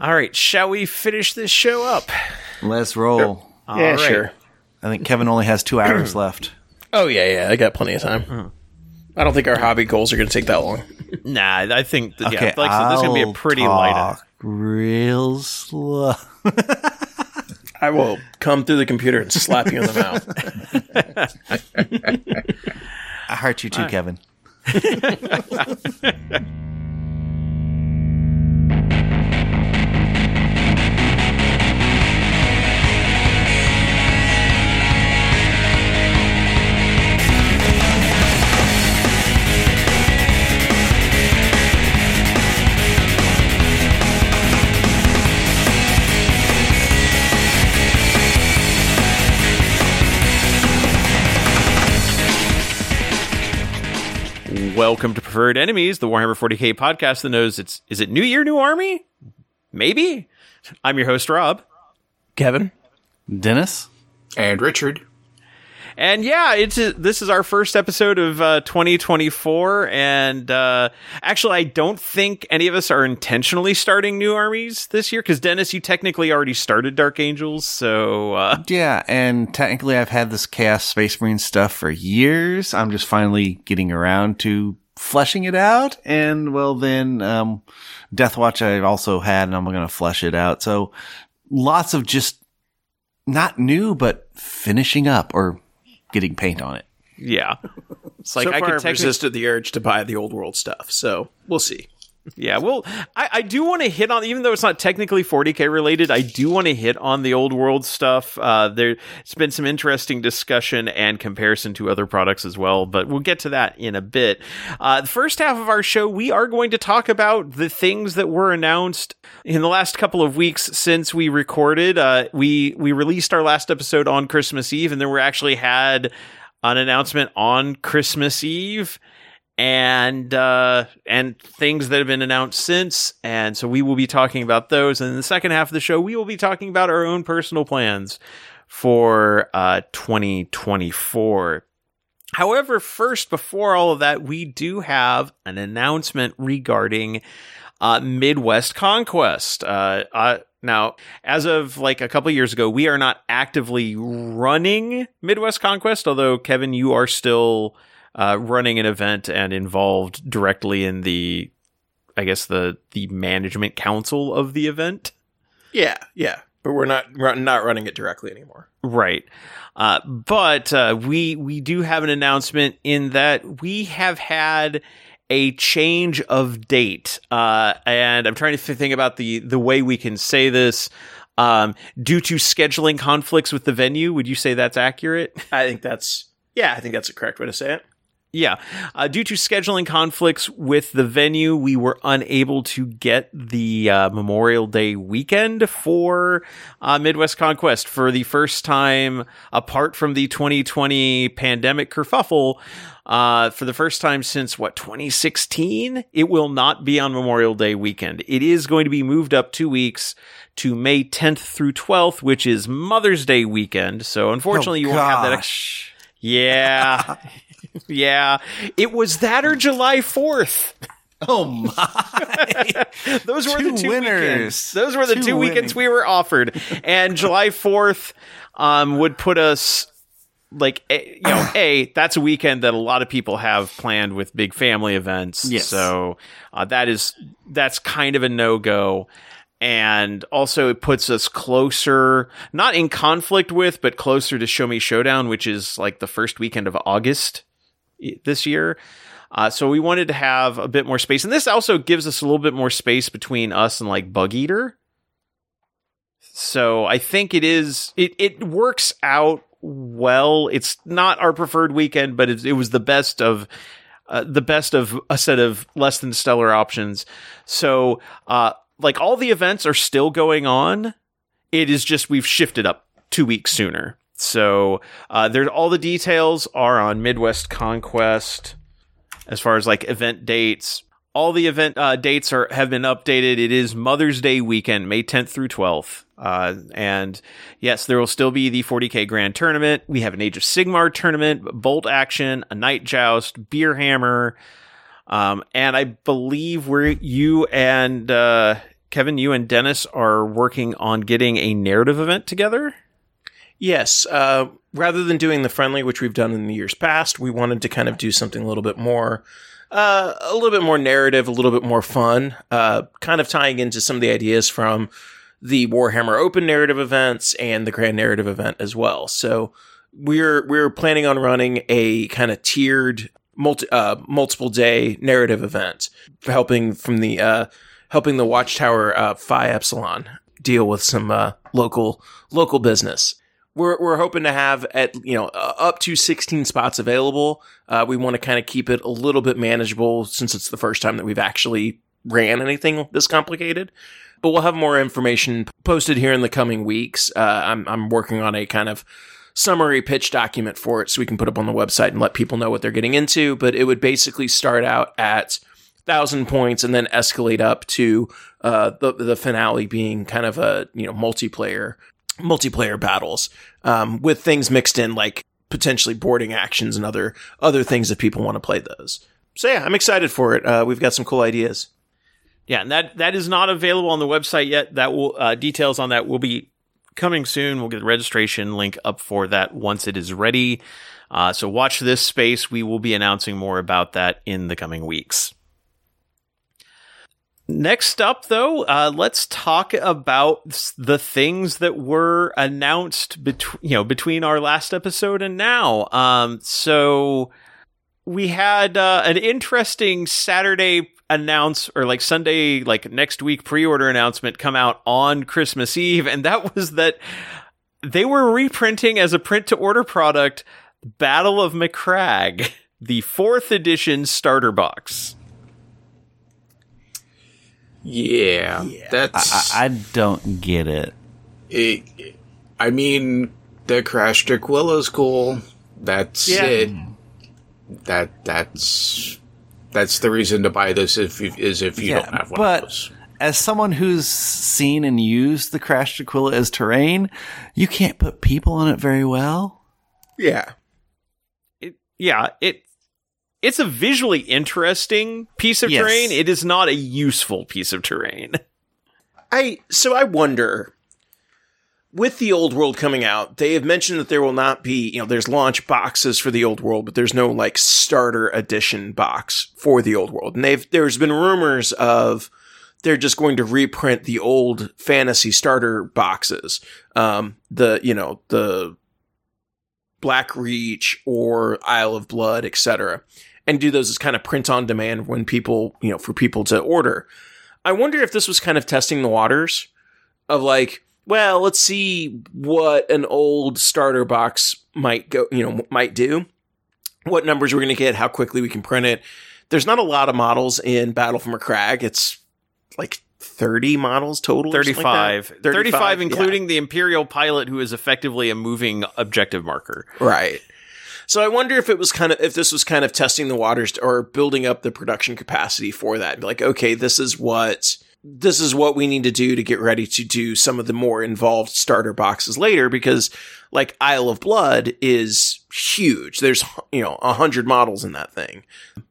All right, shall we finish this show up? Let's roll. All yeah, right. sure. I think Kevin only has two hours left. Oh yeah, yeah. I got plenty of time. Hmm. I don't think our hobby goals are going to take that long. Nah, I think that, Okay, yeah, like I said, this is gonna be a I'll pretty light. talk Real slow. I will come through the computer and slap you in the mouth. I hurt you too, Kevin. Welcome to Preferred Enemies, the Warhammer 40k podcast that knows it's is it New Year, New Army? Maybe. I'm your host Rob, Kevin, Dennis? And Richard. And yeah, it's a, this is our first episode of uh, 2024, and uh, actually, I don't think any of us are intentionally starting new armies this year because Dennis, you technically already started Dark Angels, so uh, Yeah, and technically I've had this Chaos Space Marine stuff for years. I'm just finally getting around to fleshing it out. And well, then, um, Deathwatch I've also had and I'm going to flesh it out. So lots of just not new, but finishing up or getting paint on it. yeah, it's like so I far could I've resisted the urge to buy the old world stuff. So we'll see. Yeah, well, I, I do want to hit on, even though it's not technically 40k related, I do want to hit on the old world stuff. Uh, there's been some interesting discussion and comparison to other products as well, but we'll get to that in a bit. Uh, the first half of our show, we are going to talk about the things that were announced in the last couple of weeks since we recorded. Uh, we we released our last episode on Christmas Eve, and then we actually had an announcement on Christmas Eve and uh, and things that have been announced since. And so we will be talking about those. And in the second half of the show, we will be talking about our own personal plans for uh, 2024. However, first, before all of that, we do have an announcement regarding uh, Midwest Conquest. Uh, uh, now, as of like a couple years ago, we are not actively running Midwest Conquest, although Kevin, you are still uh, running an event and involved directly in the, I guess the the management council of the event. Yeah, yeah. But we're not run, not running it directly anymore. Right. Uh, but uh, we we do have an announcement in that we have had a change of date, uh, and I'm trying to think about the the way we can say this. Um, due to scheduling conflicts with the venue, would you say that's accurate? I think that's yeah. I think that's a correct way to say it. Yeah. Uh, due to scheduling conflicts with the venue, we were unable to get the uh, Memorial Day weekend for uh, Midwest Conquest for the first time, apart from the 2020 pandemic kerfuffle. Uh, for the first time since what 2016, it will not be on Memorial Day weekend. It is going to be moved up two weeks to May 10th through 12th, which is Mother's Day weekend. So unfortunately, you won't have that. ex- yeah. yeah. It was that or July 4th. Oh my. Those were Two the two winners. weekends. Those were the Two two weekends we were offered. And July 4th um, would put us like a, you know a that's a weekend that a lot of people have planned with big family events Yes. so uh, that is that's kind of a no-go and also it puts us closer not in conflict with but closer to show me showdown which is like the first weekend of august this year. Uh, so we wanted to have a bit more space. And this also gives us a little bit more space between us and like Bugeater. So i think it is it, it works out well. It's not our preferred weekend but it, it was the best of uh, the best of a set of less than stellar options. So uh like all the events are still going on. It is just we've shifted up two weeks sooner so uh there's all the details are on midwest conquest as far as like event dates all the event uh, dates are have been updated. It is Mother's Day weekend, May 10th through 12th. Uh, and yes, there will still be the 40k Grand Tournament. We have an Age of Sigmar tournament, Bolt Action, a Night Joust, Beer Hammer, um, and I believe we're you and uh, Kevin, you and Dennis are working on getting a narrative event together. Yes. Uh, rather than doing the friendly, which we've done in the years past, we wanted to kind of do something a little bit more, uh, a little bit more narrative, a little bit more fun, uh, kind of tying into some of the ideas from the Warhammer Open narrative events and the Grand Narrative event as well. So we're we're planning on running a kind of tiered multi, uh, multiple day narrative event, helping from the uh, helping the Watchtower uh, Phi Epsilon deal with some local local business. We're we're hoping to have at you know uh, up to 16 spots available. Uh, we want to kind of keep it a little bit manageable since it's the first time that we've actually ran anything this complicated. But we'll have more information posted here in the coming weeks. Uh, I'm I'm working on a kind of summary pitch document for it so we can put up on the website and let people know what they're getting into. But it would basically start out at thousand points and then escalate up to uh, the the finale being kind of a you know multiplayer multiplayer battles um, with things mixed in like potentially boarding actions and other other things if people want to play those. So yeah, I'm excited for it. Uh, we've got some cool ideas. Yeah, and that that is not available on the website yet. That will uh, details on that will be coming soon. We'll get the registration link up for that once it is ready. Uh, so watch this space. We will be announcing more about that in the coming weeks. Next up, though, uh, let's talk about the things that were announced between you know between our last episode and now. Um, so we had uh, an interesting Saturday announce or like Sunday, like next week pre order announcement come out on Christmas Eve. And that was that they were reprinting as a print to order product Battle of Macragge, the fourth edition starter box. Yeah, that's. I, I don't get it. it- I mean, the crash is cool. That's Yeah. it. That that's that's the reason to buy this if you, is if you Yeah, don't have one but- of those. As someone who's seen and used the Crash Aquila as terrain, you can't put people on it very well. Yeah. It, yeah, it it's a visually interesting piece of Yes. terrain. It is not a useful piece of terrain. I so I wonder with the old world coming out, they have mentioned that there will not be, you know, there's launch boxes for the old world, but there's no like starter edition box for the old world. And they've there's been rumors of they're just going to reprint the old fantasy starter boxes. Um the, you know, the Black Reach or Isle of Blood, etc. And do those as kind of print on demand when people, you know, for people to order. I wonder if this was kind of testing the waters of like, well, let's see what an old starter box might go, you know, might do. What numbers we're going to get, how quickly we can print it. There's not a lot of models in Battle for Macragge. It's like 30 models total. or something like 35. that? 35, yeah. including the Imperial pilot, who is effectively a moving objective marker. Right. So I wonder if it was kind of if this was kind of testing the waters or building up the production capacity for that. Like, okay, this is what this is what we need to do to get ready to do some of the more involved starter boxes later because like Isle of Blood is huge. There's you know, a hundred models in that thing.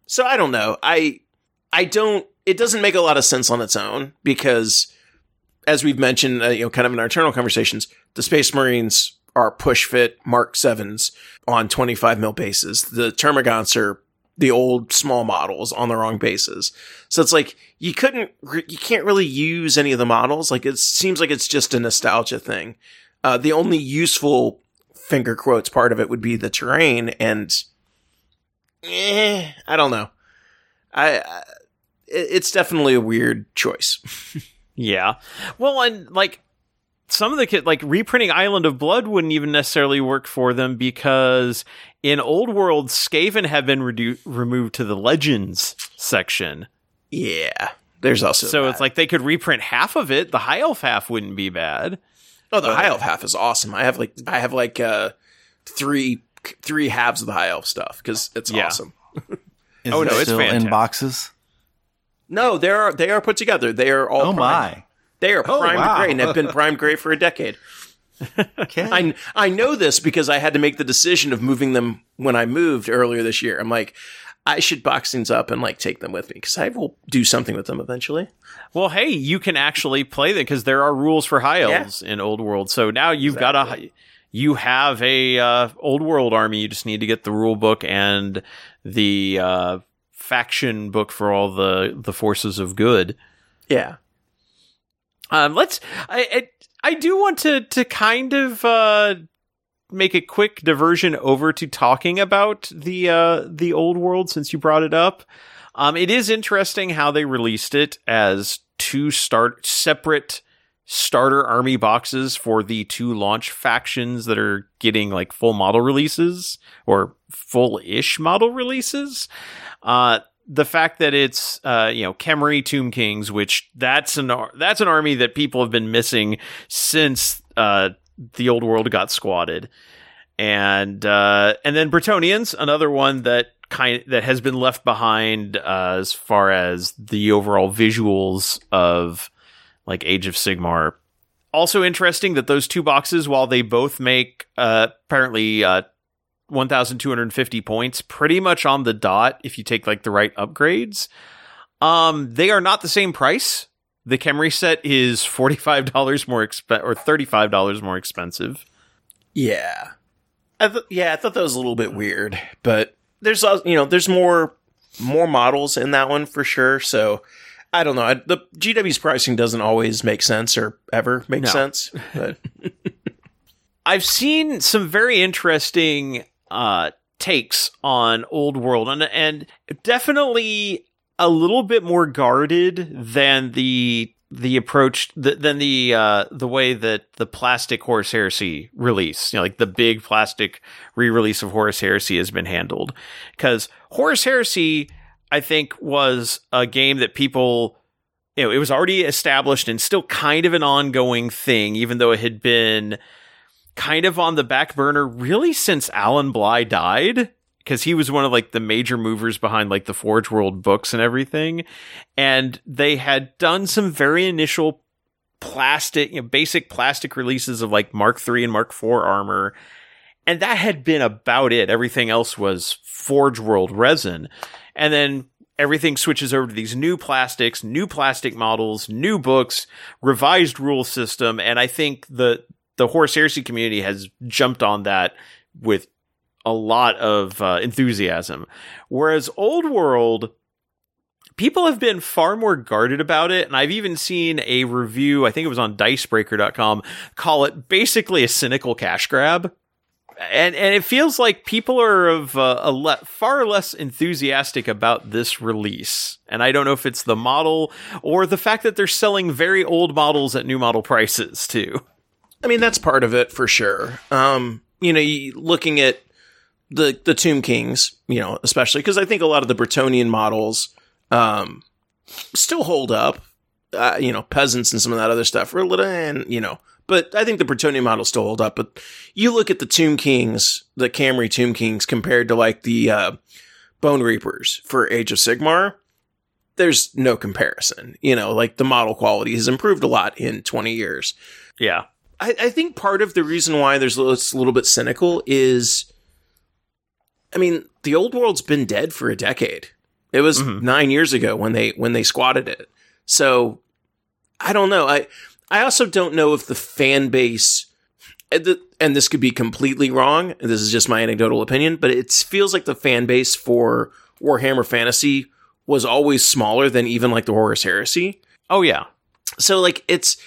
So I don't know. I I don't it doesn't make a lot of sense on its own because as we've mentioned, uh, you know, kind of in our internal conversations, the Space Marines are push fit Mark sevens on 25 mil bases. The Termagants are the old small models on the wrong bases. So it's like you couldn't, you can't really use any of the models. Like it seems like it's just a nostalgia thing. Uh, the only useful finger quotes part of it would be the terrain, and eh, I don't know. I, I it's definitely a weird choice. Yeah. Well, and like some of the kid, like reprinting Island of Blood wouldn't even necessarily work for them because in Old World, Skaven have been redu- removed to the Legends section. Yeah, there's also So that. it's like they could reprint half of it. The High Elf half wouldn't be bad. Oh, the high elf half is awesome. I have like I have like uh three three halves of the high elf stuff because it's Yeah. awesome. Is Oh, it no, it's still in boxes? No, they are they are put together. They are all Oh primed. my! They are Oh, primed wow. gray and have been primed gray for a decade. Okay. I I know this because I had to make the decision of moving them when I moved earlier this year. I'm like, I should box things up and like take them with me because I will do something with them eventually. Well, hey, you can actually play them because there are rules for high elves in Old World. So now you've got a you have a uh, Old World army. You just need to get the rule book and the uh, faction book for all the the forces of good. Yeah. Um, let's. I, I I do want to to kind of uh, make a quick diversion over to talking about the uh, the old world since you brought it up. Um, it is interesting how they released it as two start separate starter army boxes for the two launch factions that are getting like full model releases or full ish model releases. Uh, the fact that it's uh, you know Khemri Tomb Kings, which that's an ar- that's an army that people have been missing since uh, the old world got squatted, and uh, and then Bretonnians, another one that kind that has been left behind uh, as far as the overall visuals of like Age of Sigmar. Also interesting that those two boxes, while they both make uh, apparently uh, 1250 points pretty much on the dot if you take like the right upgrades um they are not the same price the Khemri set is $45 more exp- or $35 more expensive Yeah. I th- yeah, I thought that was a little bit weird, but there's uh, you know, there's more more models in that one for sure, so I don't know. I, the GW's pricing doesn't always make sense or ever make No. sense, but I've seen some very interesting uh, takes on Old World, and and definitely a little bit more guarded than the the approach th- than the uh, the way that the plastic Horus Heresy release, you know, like the big plastic re-release of Horus Heresy has been handled, because Horus Heresy, I think, was a game that people you know, it was already established and still kind of an ongoing thing, even though it had been kind of on the back burner really since Alan Bligh died. Because he was one of like the major movers behind like the Forge World books and everything. And they had done some very initial plastic, you know, basic plastic releases of like Mark III and Mark IV armor. And that had been about it. Everything else was Forge World resin. And then everything switches over to these new plastics, new plastic models, new books, revised rule system, and I think the the Horus Heresy community has jumped on that with a lot of uh, enthusiasm. Whereas Old World, people have been far more guarded about it, and I've even seen a review, I think it was on dicebreaker.com, call it basically a cynical cash grab and and it feels like people are of uh, a le- far less enthusiastic about this release. And I don't know if it's the model or the fact that they're selling very old models at new model prices too. I mean that's part of it for sure. Um, you know, looking at the the Tomb Kings, you know, especially because I think a lot of the Bretonnian models um, still hold up. Uh, you know, peasants and some of that other stuff, are a little, and you know, but I think the Bretonnian models still hold up. But you look at the Tomb Kings, the Khemri Tomb Kings, compared to like the uh, Bonereapers for Age of Sigmar. There's no comparison. You know, like the model quality has improved a lot in 20 years. Yeah. I, I think part of the reason why there's a little, it's a little bit cynical is, I mean, the old world's been dead for a decade. It was Mhm. nine years ago when they when they squatted it. So I don't know. I I also don't know if the fan base and this could be completely wrong. This is just my anecdotal opinion, but it feels like the fan base for Warhammer Fantasy was always smaller than even like the Horus Heresy. Oh yeah. So like it's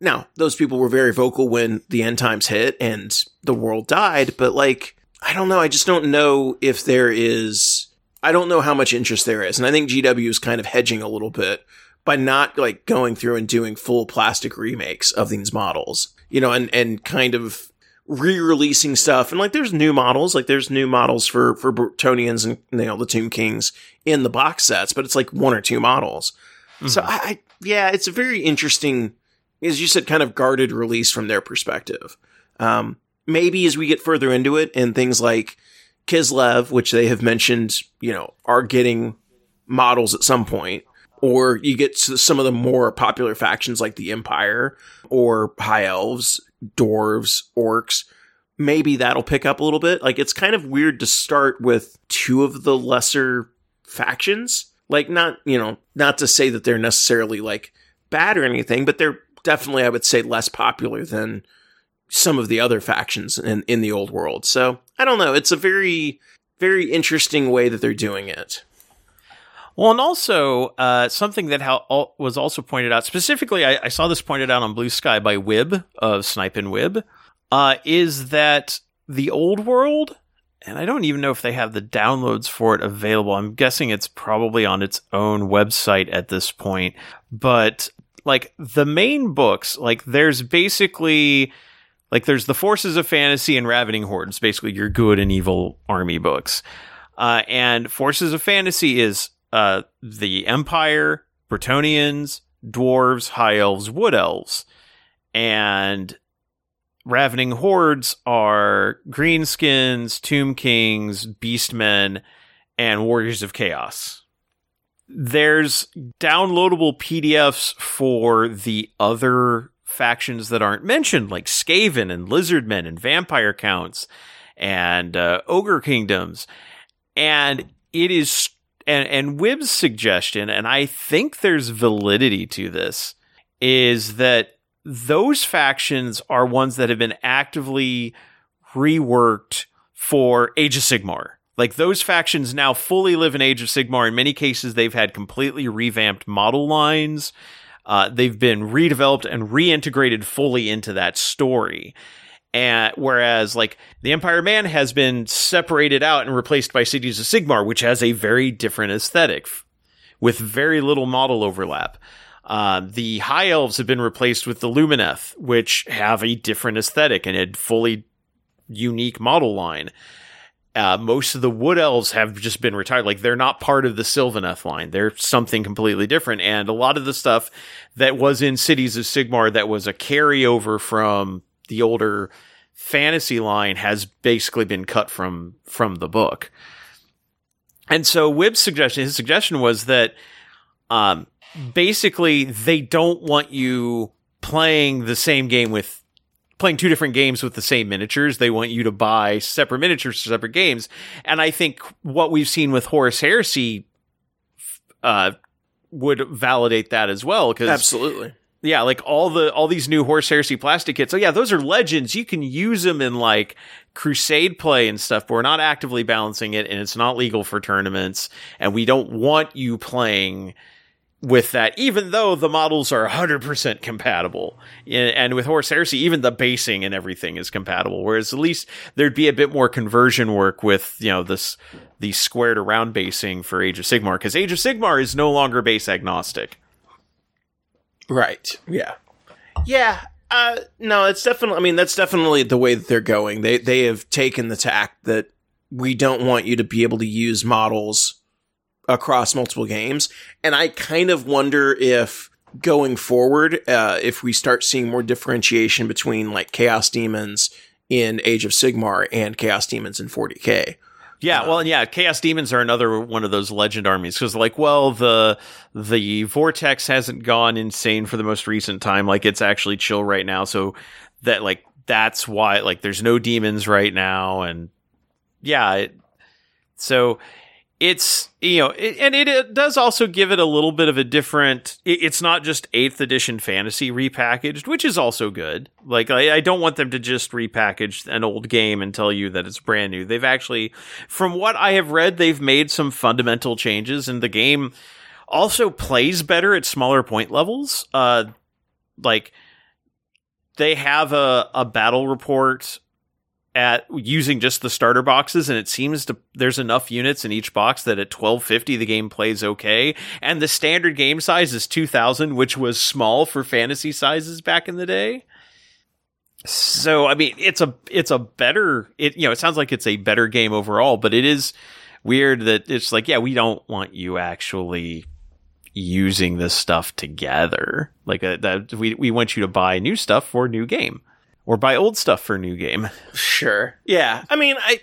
now those people were very vocal when the end times hit and the world died, but like I don't know, I just don't know if there is I don't know how much interest there is. And I think GW is kind of hedging a little bit by not like going through and doing full plastic remakes of these models. You know, and and kind of re-releasing stuff and like there's new models like there's new models for for Bretonnians and you know the Tomb Kings in the box sets but it's like one or two models mm-hmm. so I, I yeah it's a very interesting as you said kind of guarded release from their perspective um maybe as we get further into it and things like Kislev which they have mentioned you know are getting models at some point or you get to some of the more popular factions like the Empire or High Elves, Dwarves, Orcs. Maybe that'll pick up a little bit. Like it's kind of weird to start with two of the lesser factions. Like not, you know, not to say that they're necessarily like bad or anything, but they're definitely I would say less popular than some of the other factions in in the old world. So, I don't know, it's a very very interesting way that they're doing it. Well, and also uh, something that how, was also pointed out specifically, I, I, saw this pointed out on Bluesky by Wib of Snipe and Wib, uh, is that the old world, and I don't even know if they have the downloads for it available. I'm guessing it's probably on its own website at this point. But like the main books, like there's basically like there's the Forces of Fantasy and Ravening Hordes, basically your good and evil army books. Uh, and Forces of Fantasy is uh, the Empire, Bretonnians, Dwarves, High Elves, Wood Elves. And Ravening Hordes are Greenskins, Tomb Kings, Beastmen, and Warriors of Chaos. There's downloadable PDFs for the other factions that aren't mentioned, like Skaven and Lizardmen and Vampire Counts and uh, Ogre Kingdoms. And it is and and Wib's suggestion, and I think there's validity to this, is that those factions are ones that have been actively reworked for Age of Sigmar. Like those factions now fully live in Age of Sigmar. In many cases, they've had completely revamped model lines. Uh, they've been redeveloped and reintegrated fully into that story. And whereas like the Empire Man has been separated out and replaced by Cities of Sigmar, which has a very different aesthetic with very little model overlap. Uh, the High Elves have been replaced with the Lumineth, which have a different aesthetic and a fully unique model line. Uh, most of the Wood Elves have just been retired. Like they're not part of the Sylvaneth line. They're something completely different. And a lot of the stuff that was in Cities of Sigmar that was a carryover from the older fantasy line has basically been cut from from the book. And so Wib's suggestion, his suggestion was that um, basically they don't want you playing the same game with playing two different games with the same miniatures. They want you to buy separate miniatures for separate games. And I think what we've seen with Horus Heresy uh, would validate that as well. Because absolutely, yeah, like all the all these new Horus Heresy plastic kits. Oh yeah, those are legends. You can use them in like crusade play and stuff, but we're not actively balancing it and it's not legal for tournaments and we don't want you playing with that, even though the models are 100% compatible. And with Horus Heresy, even the basing and everything is compatible. Whereas at least there'd be a bit more conversion work with, you know, this, the squared around basing for Age of Sigmar, because Age of Sigmar is no longer base agnostic. Right. Yeah. Yeah. Uh, no, it's definitely. I mean, that's definitely the way that they're going. They they have taken the tack that we don't want you to be able to use models across multiple games, and I kind of wonder if going forward, uh, if we start seeing more differentiation between like Chaos Demons in Age of Sigmar and Chaos Demons in 40k. Yeah, well, yeah, Chaos Demons are another one of those legend armies because, like, well, the the Vortex hasn't gone insane for the most recent time. Like, it's actually chill right now, so that like that's why like there's no demons right now, and yeah, it, so it's you know it, and it, it, does also give it a little bit of a different it, it's not just 8th edition fantasy repackaged which is also good. Like I, I, don't want them to just repackage an old game and tell you that it's brand new. They've actually from what i have read they've made some fundamental changes and the game also plays better at smaller point levels. Uh like they have a, a battle report at using just the starter boxes and it seems to there's enough units in each box that at 1250 the game plays okay. And the standard game size is 2000 which was small for fantasy sizes back in the day. So i mean it's a it's a better it you know it sounds like it's a better game overall but it is weird that it's like yeah we don't want you actually using this stuff together. Like a, uh, that we we want you to buy new stuff for a new game or buy old stuff for a new game. Sure. Yeah. I mean, I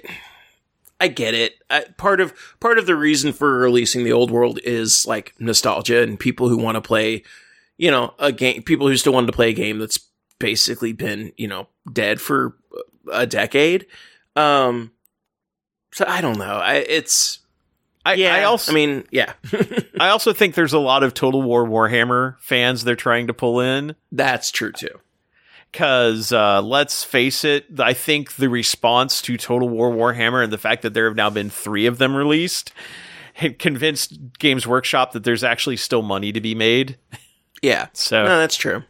I get it. I, part of part of the reason for releasing the old world is like nostalgia and people who want to play, you know, a game. People who still want to play a game that's basically been you know dead for a decade. Um, so I don't know. I, it's I, yeah, I also I mean, yeah, I also think there's a lot of Total War Warhammer fans they're trying to pull in. that's true too. Because uh, let's face it, I think the response to Total War Warhammer and the fact that there have now been three of them released had convinced Games Workshop that there's actually still money to be made. Yeah, So no, that's true.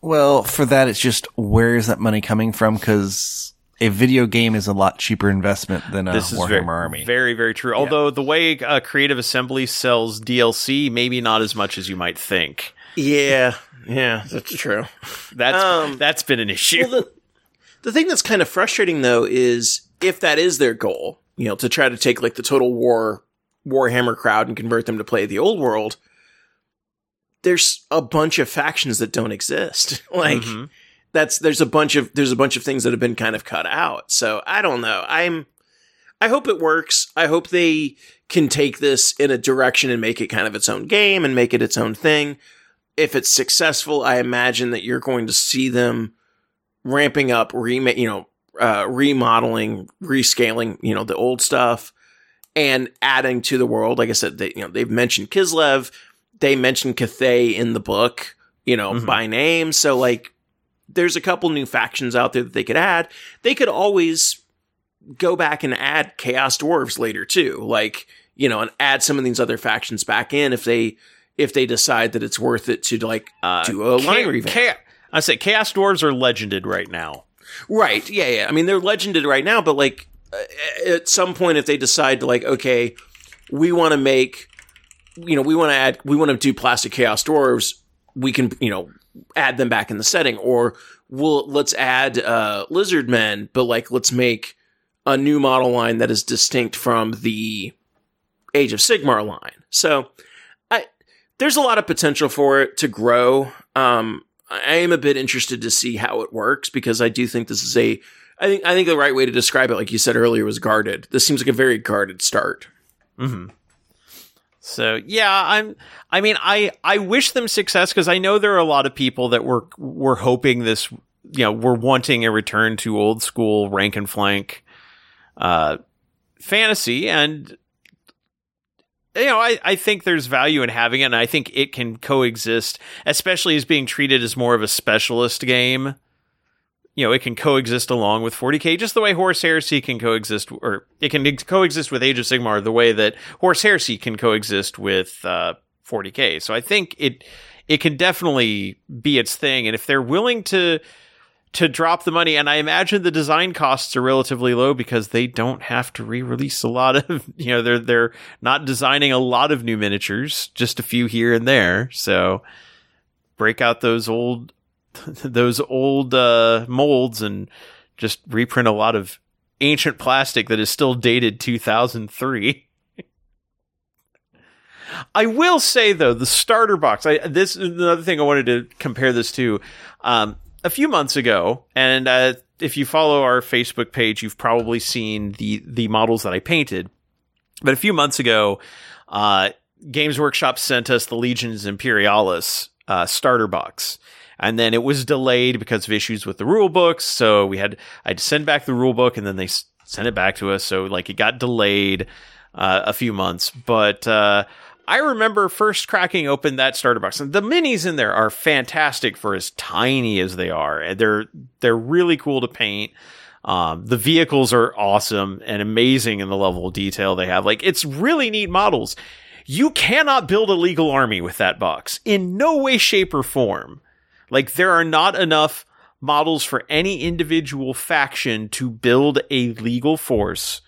Well, for that, it's just where is that money coming from? Because a video game is a lot cheaper investment than a this is Warhammer very, army. very, very true. Although the way uh, Creative Assembly sells DLC, maybe not as much as you might think. Yeah, yeah, that's true. That's Um, that's been an issue. Well, the, the thing that's kind of frustrating though is if that is their goal, you know, to try to take like the total war Warhammer crowd and convert them to play the old world, there's a bunch of factions that don't exist. like Mhm. that's there's a bunch of there's a bunch of things that have been kind of cut out. So I don't know. I'm I hope it works. I hope they can take this in a direction and make it kind of its own game and make it its own thing. If it's successful, I imagine that you're going to see them ramping up, rema- you know, uh, remodeling, rescaling, you know, the old stuff and adding to the world. Like I said, they, you know, they've mentioned Kislev, they mentioned Cathay in the book, you know, Mhm. by name. So like, there's a couple new factions out there that they could add. They could always go back and add Chaos Dwarves later too, like you know, and add some of these other factions back in if they if they decide that it's worth it to like Uh, do a line revamp. Cha- I say Chaos Dwarves are legended right now. Right. Yeah, yeah. I mean, they're legended right now, but like uh, at some point, if they decide to like, okay, we want to make, you know, we want to add, we want to do plastic chaos dwarves, we can, you know, add them back in the setting, or we'll let's add uh, lizard men, but like let's make a new model line that is distinct from the Age of Sigmar line. So, there's a lot of potential for it to grow. Um, I am a bit interested to see how it works because I do think this is a I think I think the right way to describe it, like you said earlier, was guarded. This seems like a very guarded start. hmm So yeah, I'm. I mean, I I wish them success because I know there are a lot of people that were were hoping this. You know, were wanting a return to old school rank and flank, uh, fantasy, and you know, I I think there's value in having it, and I think it can coexist, especially as being treated as more of a specialist game. You know, it can coexist along with 40k, just the way Horus Heresy can coexist, or it can coexist with Age of Sigmar, the way that Horus Heresy can coexist with uh, 40k. So I think it it can definitely be its thing, and if they're willing to to drop the money, and I imagine the design costs are relatively low because they don't have to re-release a lot of, you know, they're they're not designing a lot of new miniatures, just a few here and there. So break out those old those old uh, molds and just reprint a lot of ancient plastic that is still dated 2003. I will say though, the starter box. I this is another thing I wanted to compare this to. Um, a few months ago, and uh, if you follow our Facebook page, you've probably seen the the models that I painted. But a few months ago, uh, Games Workshop sent us the Legions Imperialis uh, starter box, and then it was delayed because of issues with the rule books. So we had I had to send back the rule book, and then they sent it back to us. So like it got delayed uh, a few months, but. I remember first cracking open that starter box, and the minis in there are fantastic for as tiny as they are. And They're they're really cool to paint. Um, the vehicles are awesome and amazing in the level of detail they have. Like it's really neat models. You cannot build a legal army with that box in no way, shape, or form. Like there are not enough models for any individual faction to build a legal force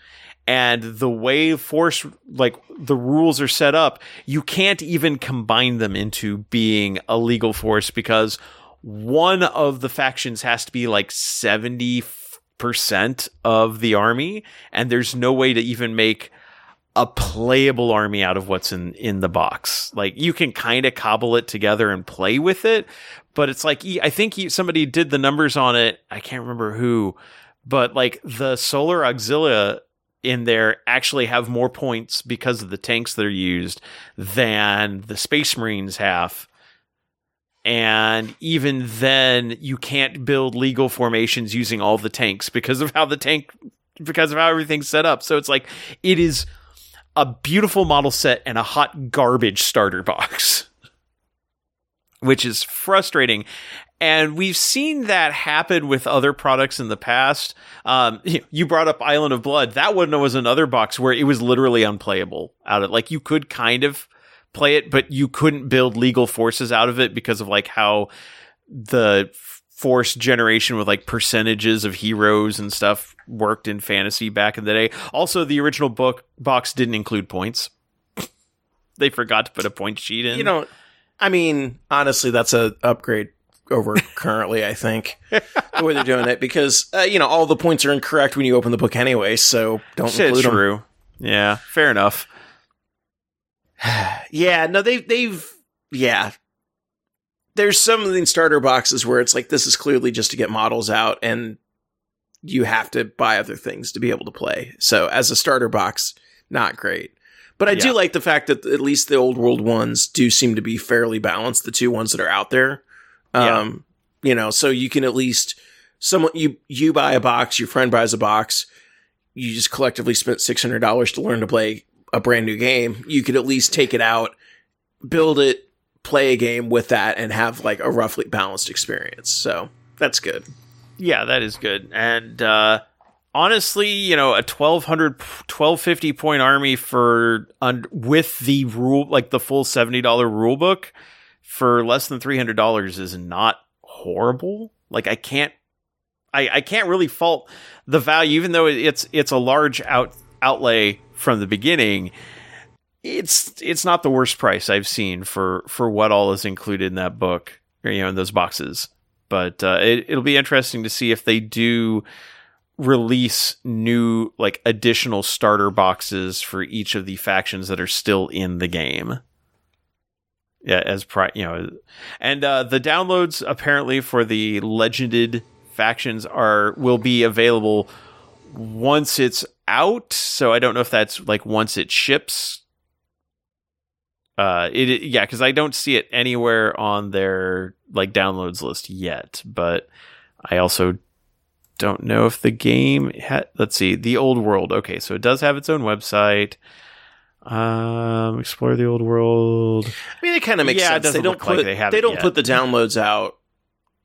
and the way force like the rules are set up you can't even combine them into being a legal force because one of the factions has to be like 70% of the army and there's no way to even make a playable army out of what's in in the box. Like you can kind of cobble it together and play with it but it's like i think somebody did the numbers on it. I can't remember who but like the solar auxilia in there actually have more points because of the tanks that are used than the space marines have and even then you can't build legal formations using all the tanks because of how the tank because of how everything's set up so it's like it is a beautiful model set and a hot garbage starter box, which is frustrating. And we've seen that happen with other products in the past. Um, you brought up Island of Blood. That one was another box where it was literally unplayable out of like you could kind of play it, but you couldn't build legal forces out of it because of like how the force generation with like percentages of heroes and stuff worked in fantasy back in the day. Also, the original book box didn't include points. they forgot to put a point sheet in. You know, I mean, honestly, that's a upgrade over currently. I think the way they're doing it because uh, you know all the points are incorrect when you open the book anyway. So don't Shit, include them. true. Yeah, fair enough. Yeah, no, they've they've yeah. There's some of these starter boxes where it's like this is clearly just to get models out, and you have to buy other things to be able to play. So as a starter box, not great. But I Yeah. do like the fact that at least the old world ones do seem to be fairly balanced. The two ones that are out there, Yeah. um, you know, so you can at least someone you you buy a box, your friend buys a box, you just collectively spent six hundred dollars to learn to play a brand new game. You could at least take it out, build it, play a game with that, and have like a roughly balanced experience. So that's good. Yeah, that is good. And uh, honestly, you know, a 1200 1250 point army for un- with the rule like the full $70 rule book for less than $300 is not horrible. Like I can't I, I can't really fault the value even though it's it's a large out outlay from the beginning. It's it's not the worst price I've seen for for what all is included in that book, or, you know, in those boxes but uh, it, it'll be interesting to see if they do release new like additional starter boxes for each of the factions that are still in the game yeah as pri- you know and uh, the downloads apparently for the legended factions are will be available once it's out. So i don't know if that's like once it ships. Uh it, yeah because i don't see it anywhere on their like downloads list yet but i also don't know if the game ha- let's see the old world. Okay so it does have its own website um explore the old world I mean, it kind of makes Yeah, it sense. They don't look like put they have they don't yet. put the downloads out.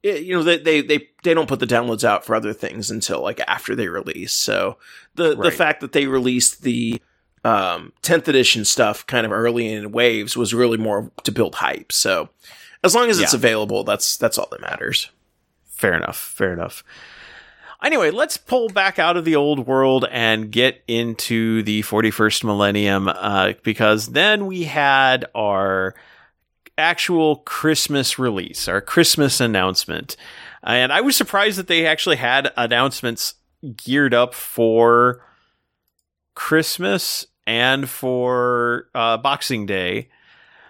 eh, You know, they, they they they don't put the downloads out for other things until like after they release. So the the fact that they released the um 10th edition stuff kind of early in waves was really more to build hype. So as long as it's Yeah. available, that's that's all that matters. Fair enough. Fair enough. Anyway, let's pull back out of the old world and get into the 41st millennium uh, because then we had our actual Christmas release, our Christmas announcement. And I was surprised that they actually had announcements geared up for Christmas and for uh, Boxing Day.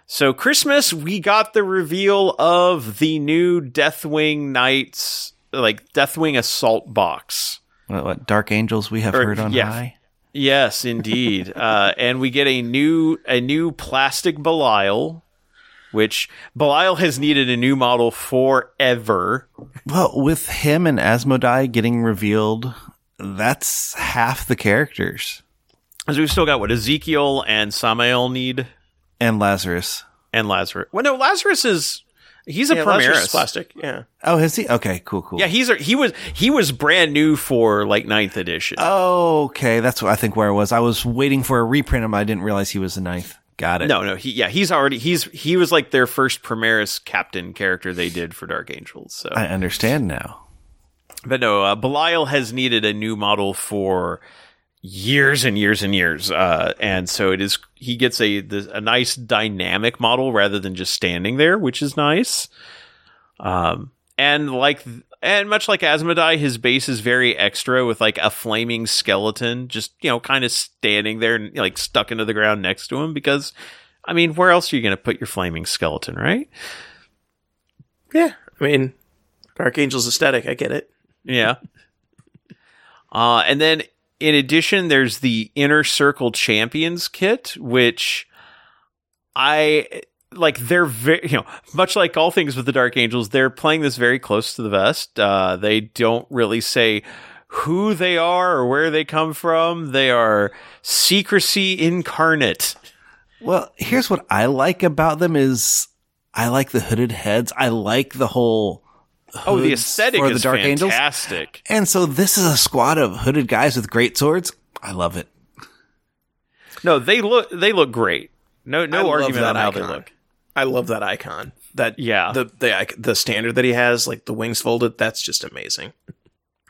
So Christmas, we got the reveal of the new Deathwing Knights, like Deathwing Assault box. What, what Dark Angels we have Or- heard on yeah. high? Yes, indeed. uh, and we get a new a new plastic Belial, which Belial has needed a new model forever. Well, with him and Asmodai getting revealed, that's half the characters. Because we've still got what Ezekiel and Samael need, And Lazarus. and Lazarus. Well, no, Lazarus is he's a Yeah, Primaris. plastic. Yeah. Oh, is he? Okay, cool, cool. Yeah, he's a, he was he was brand new for like ninth edition. Oh, okay, that's what I think where I was. I was waiting for a reprint of him. I didn't realize he was the ninth. Got it. No, no, he yeah, he's already he's he was like their first Primaris captain character they did for Dark Angels. So, I understand now. but no, uh, Belial has needed a new model for years and years and years, uh, and so it is he gets a a nice dynamic model rather than just standing there, which is nice. Um, and like and much like Asmodai, his base is very extra with like a flaming skeleton, just you know, kind of standing there and like stuck into the ground next to him. Because, I mean, where else are you going to put your flaming skeleton, right? Yeah. I mean, Dark Angels aesthetic. I get it. Yeah. Uh, and then in addition, there's the Inner Circle Champions kit, which I like. They're very, you know, much like all things with the Dark Angels, they're playing this very close to the vest. Uh, they don't really say who they are or where they come from. They are secrecy incarnate. Well, here's what I like about them is I like the hooded heads. I like the whole Oh, the hoods aesthetic for is the Dark Angels. fantastic. And so this is a squad of hooded guys with great swords. I love it. No, they look they look great. No no love argument that on how icon. they look. I love that icon. That Yeah. the the the standard that he has, like the wings folded. That's just amazing.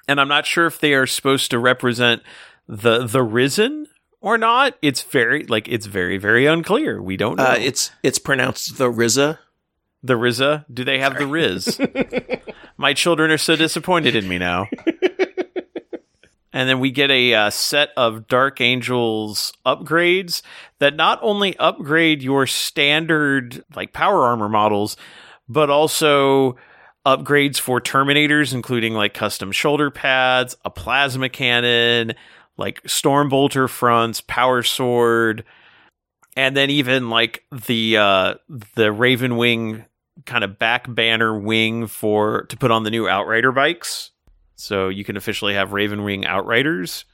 and I'm not sure if they are supposed to represent the the risen or not. It's very like it's very very unclear. We don't know. Uh, it's it's pronounced the Riza. The Rizza. Do they have the Riz? My children are so disappointed in me now. and then we get a uh, set of Dark Angels upgrades that not only upgrade your standard like power armor models, but also upgrades for Terminators, including like custom shoulder pads, a plasma cannon, like Stormbolter fronts, power sword, and then even like the uh the Raven Wing kind of back banner wing for to put on the new Outrider bikes. So you can officially have Raven Wing Outriders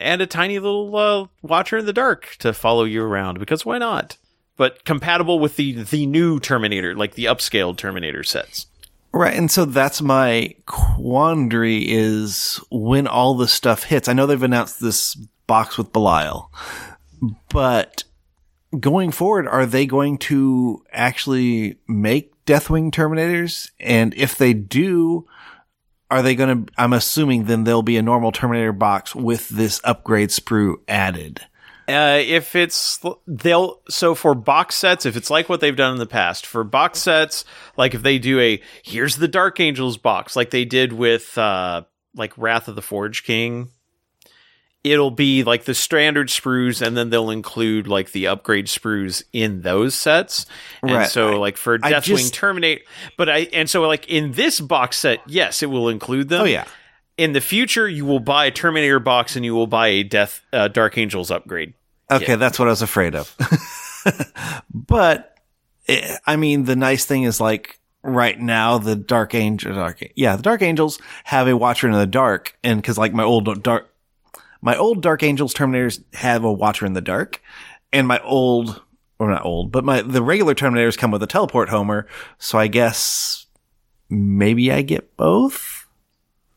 and a tiny little uh, Watcher in the Dark to follow you around because why not? But compatible with the the new Terminator, like the upscaled Terminator sets. Right. And so that's my quandary is when all this stuff hits. I know they've announced this box with Belial, but going forward, are they going to actually make Deathwing Terminators? And if they do, are they going to, I'm assuming then there'll be a normal Terminator box with this upgrade sprue added. Uh, if it's they'll so for box sets, if it's like what they've done in the past, for box sets, like if they do a here's the Dark Angels box, like they did with uh like Wrath of the Forge King, it'll be like the standard sprues, and then they'll include like the upgrade sprues in those sets. And Right. so like for Deathwing just- Terminate, but I and so like in this box set, yes, it will include them Oh yeah. in the future, you will buy a Terminator box and you will buy a Death uh, Dark Angels upgrade. Okay, that's what I was afraid of. but eh, I mean, the nice thing is like right now the Dark Angel, Dark, yeah, the Dark Angels have a Watcher in the Dark, and because like my old Dark, my old Dark Angels Terminators have a Watcher in the Dark, and my old, or not old, but my the regular Terminators come with a teleport Homer, so I guess maybe I get both.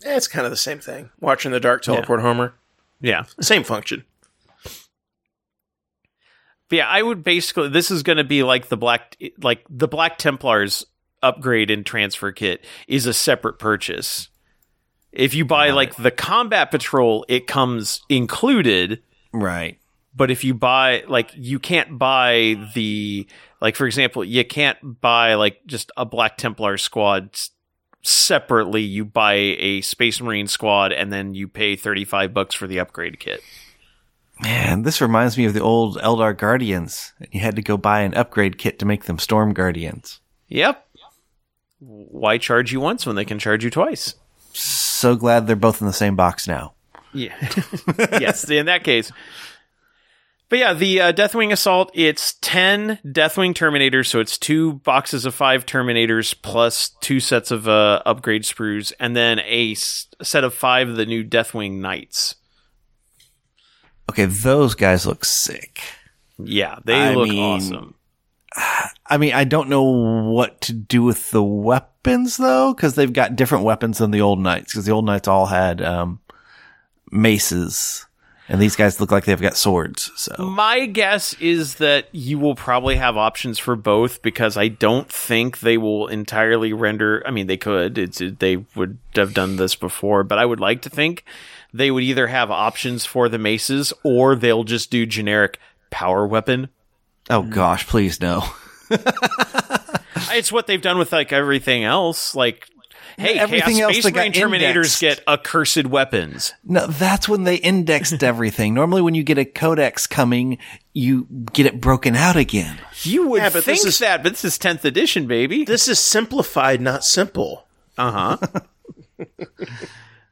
Eh, it's kind of the same thing. Watching the dark teleport Homer, Yeah. same function. But yeah, I would basically this is going to be like the black like the Black Templars upgrade and transfer kit is a separate purchase. If you buy like the combat patrol, it comes included, Right. but if you buy like you can't buy the like for example, you can't buy like just a Black Templar squad separately. You buy a Space Marine squad and then you pay 35 bucks for the upgrade kit. Man, this reminds me of the old Eldar Guardians. You had to go buy an upgrade kit to make them Storm Guardians. Yep. Why charge you once when they can charge you twice? So glad they're both in the same box now. Yeah. yes, in that case. But yeah, the uh, Deathwing Assault, it's 10 Deathwing Terminators, so it's two boxes of five Terminators plus two sets of uh, upgrade sprues, and then a s- set of five of the new Deathwing Knights. Okay, those guys look sick. Yeah, they I look mean- awesome. I mean, I don't know what to do with the weapons though, because they've got different weapons than the old knights. Because the old knights all had um, maces, and these guys look like they've got swords. So My guess is that you will probably have options for both because I don't think they will entirely render. I mean, they could. It's they would have done this before, but I would like to think they would either have options for the maces or they'll just do generic power weapon. Oh gosh, please no. It's what they've done with like everything else. Like, hey, Everything Chaos else Space Marine Terminators indexed. get accursed weapons. No, that's when they indexed everything. Normally, when you get a codex coming, you get it broken out again. You would Yeah, but think this is- that, but this is tenth edition, baby. This is simplified, not simple. Uh huh.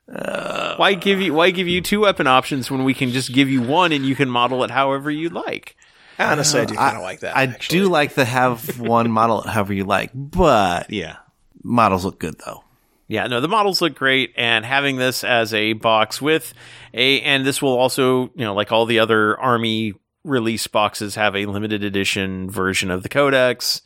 why give you why give you two weapon options when we can just give you one and you can model it however you like? Honestly, I do uh, kind of like that. I actually. do like to have one model however you like, but yeah, models look good though. Yeah, no, the models look great, and having this as a box with a, and this will also, you know, like all the other Army release boxes, have a limited edition version of the Codex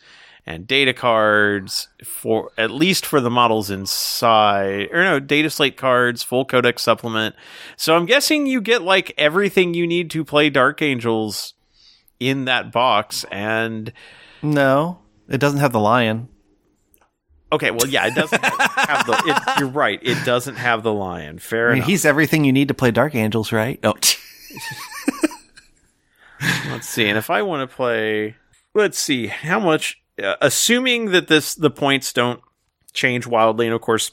and data cards for at least for the models inside, or no, data slate cards, full Codex supplement. So I'm guessing you get like everything you need to play Dark Angels in that box, and No, it doesn't have the lion. Okay, well, yeah, it doesn't have the. It, you're right. It doesn't have the lion. Fair I mean, enough. he's everything you need to play Dark Angels, right? Oh, Let's see. And if I want to play, let's see how much. Uh, assuming that this the points don't change wildly, and of course,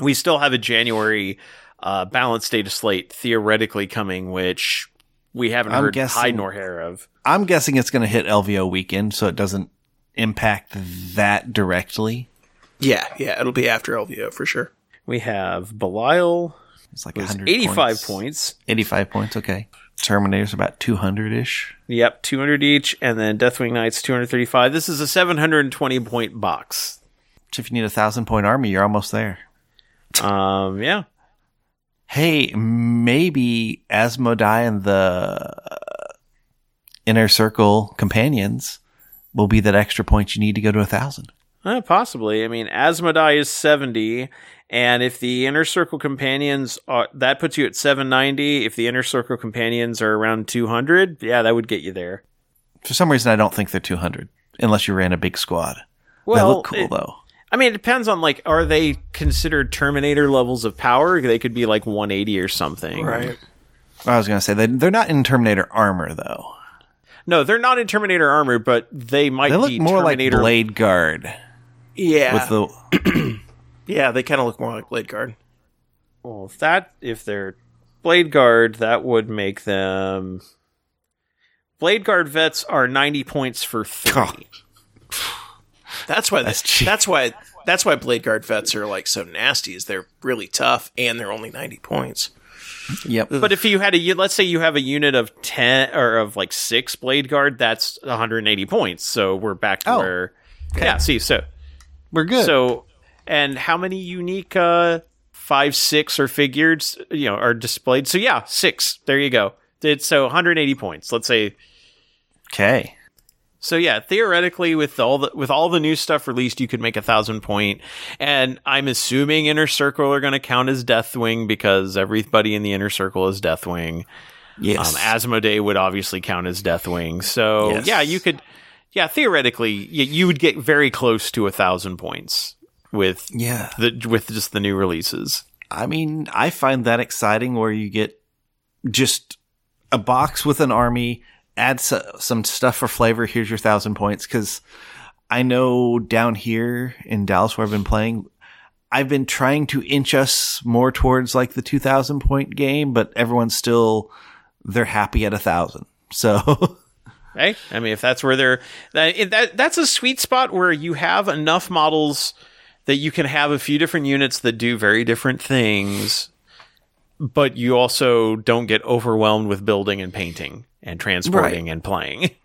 we still have a January uh, balanced data slate theoretically coming, which we haven't I'm heard guessing- hide nor hair of. I'm guessing it's going to hit LVO weekend, so it doesn't impact that directly. Yeah, yeah, it'll be after LVO for sure. We have Belial, It's like 85 points. points. 85 points, okay. Terminator's about 200 ish. Yep, 200 each, and then Deathwing Knights 235. This is a 720 point box. So if you need a thousand point army, you're almost there. Um, yeah. Hey, maybe Asmodai and the Inner Circle companions will be that extra point you need to go to a thousand. Uh, possibly. I mean, Asmodai is 70, and if the Inner Circle Companions are, that puts you at 790. If the Inner Circle Companions are around 200, yeah, that would get you there. For some reason, I don't think they're 200 unless you ran a big squad. they Well, look cool it- though. I mean, it depends on like, are they considered Terminator levels of power? They could be like 180 or something. Right. I was going to say they, they're not in Terminator armor though. No, they're not in Terminator armor, but they might They look be more Terminator. like Blade Guard Yeah, with the yeah, they kind of look more like Blade Guard. Well, if that if they're Blade Guard, that would make them. Blade Guard vets are 90 points for three. That's why That's that's that's why that's why Blade Guard vets are like so nasty. Is they're really tough and they're only ninety points. Yep. But if you had a, let's say you have a unit of ten or of like six blade guard, that's 180 points. So we're back to Oh, where, yeah. See, so We're good. so, and how many unique uh five six or figured, you know, are displayed? So yeah, six. There you go. It's so 180 points. Let's say. okay. So yeah, theoretically, with all the with all the new stuff released, you could make a thousand point. And I'm assuming Inner Circle are going to count as Deathwing because everybody in the Inner Circle is Deathwing. Yes. Um, Asmodai would obviously count as Deathwing. So Yes. yeah, you could, yeah, theoretically, y- you would get very close to a thousand points with yeah. the with just the new releases. I mean, I find that exciting where you get just a box with an army, add s- some stuff for flavor. Here's your thousand points. Cause I know down here in Dallas where I've been playing, I've been trying to inch us more towards like the 2000 point game, but everyone's still, they're happy at a thousand. So Hey, I mean, if that's where they're that, that that's a sweet spot where you have enough models that you can have a few different units that do very different things, but you also don't get overwhelmed with building and painting and transporting and playing.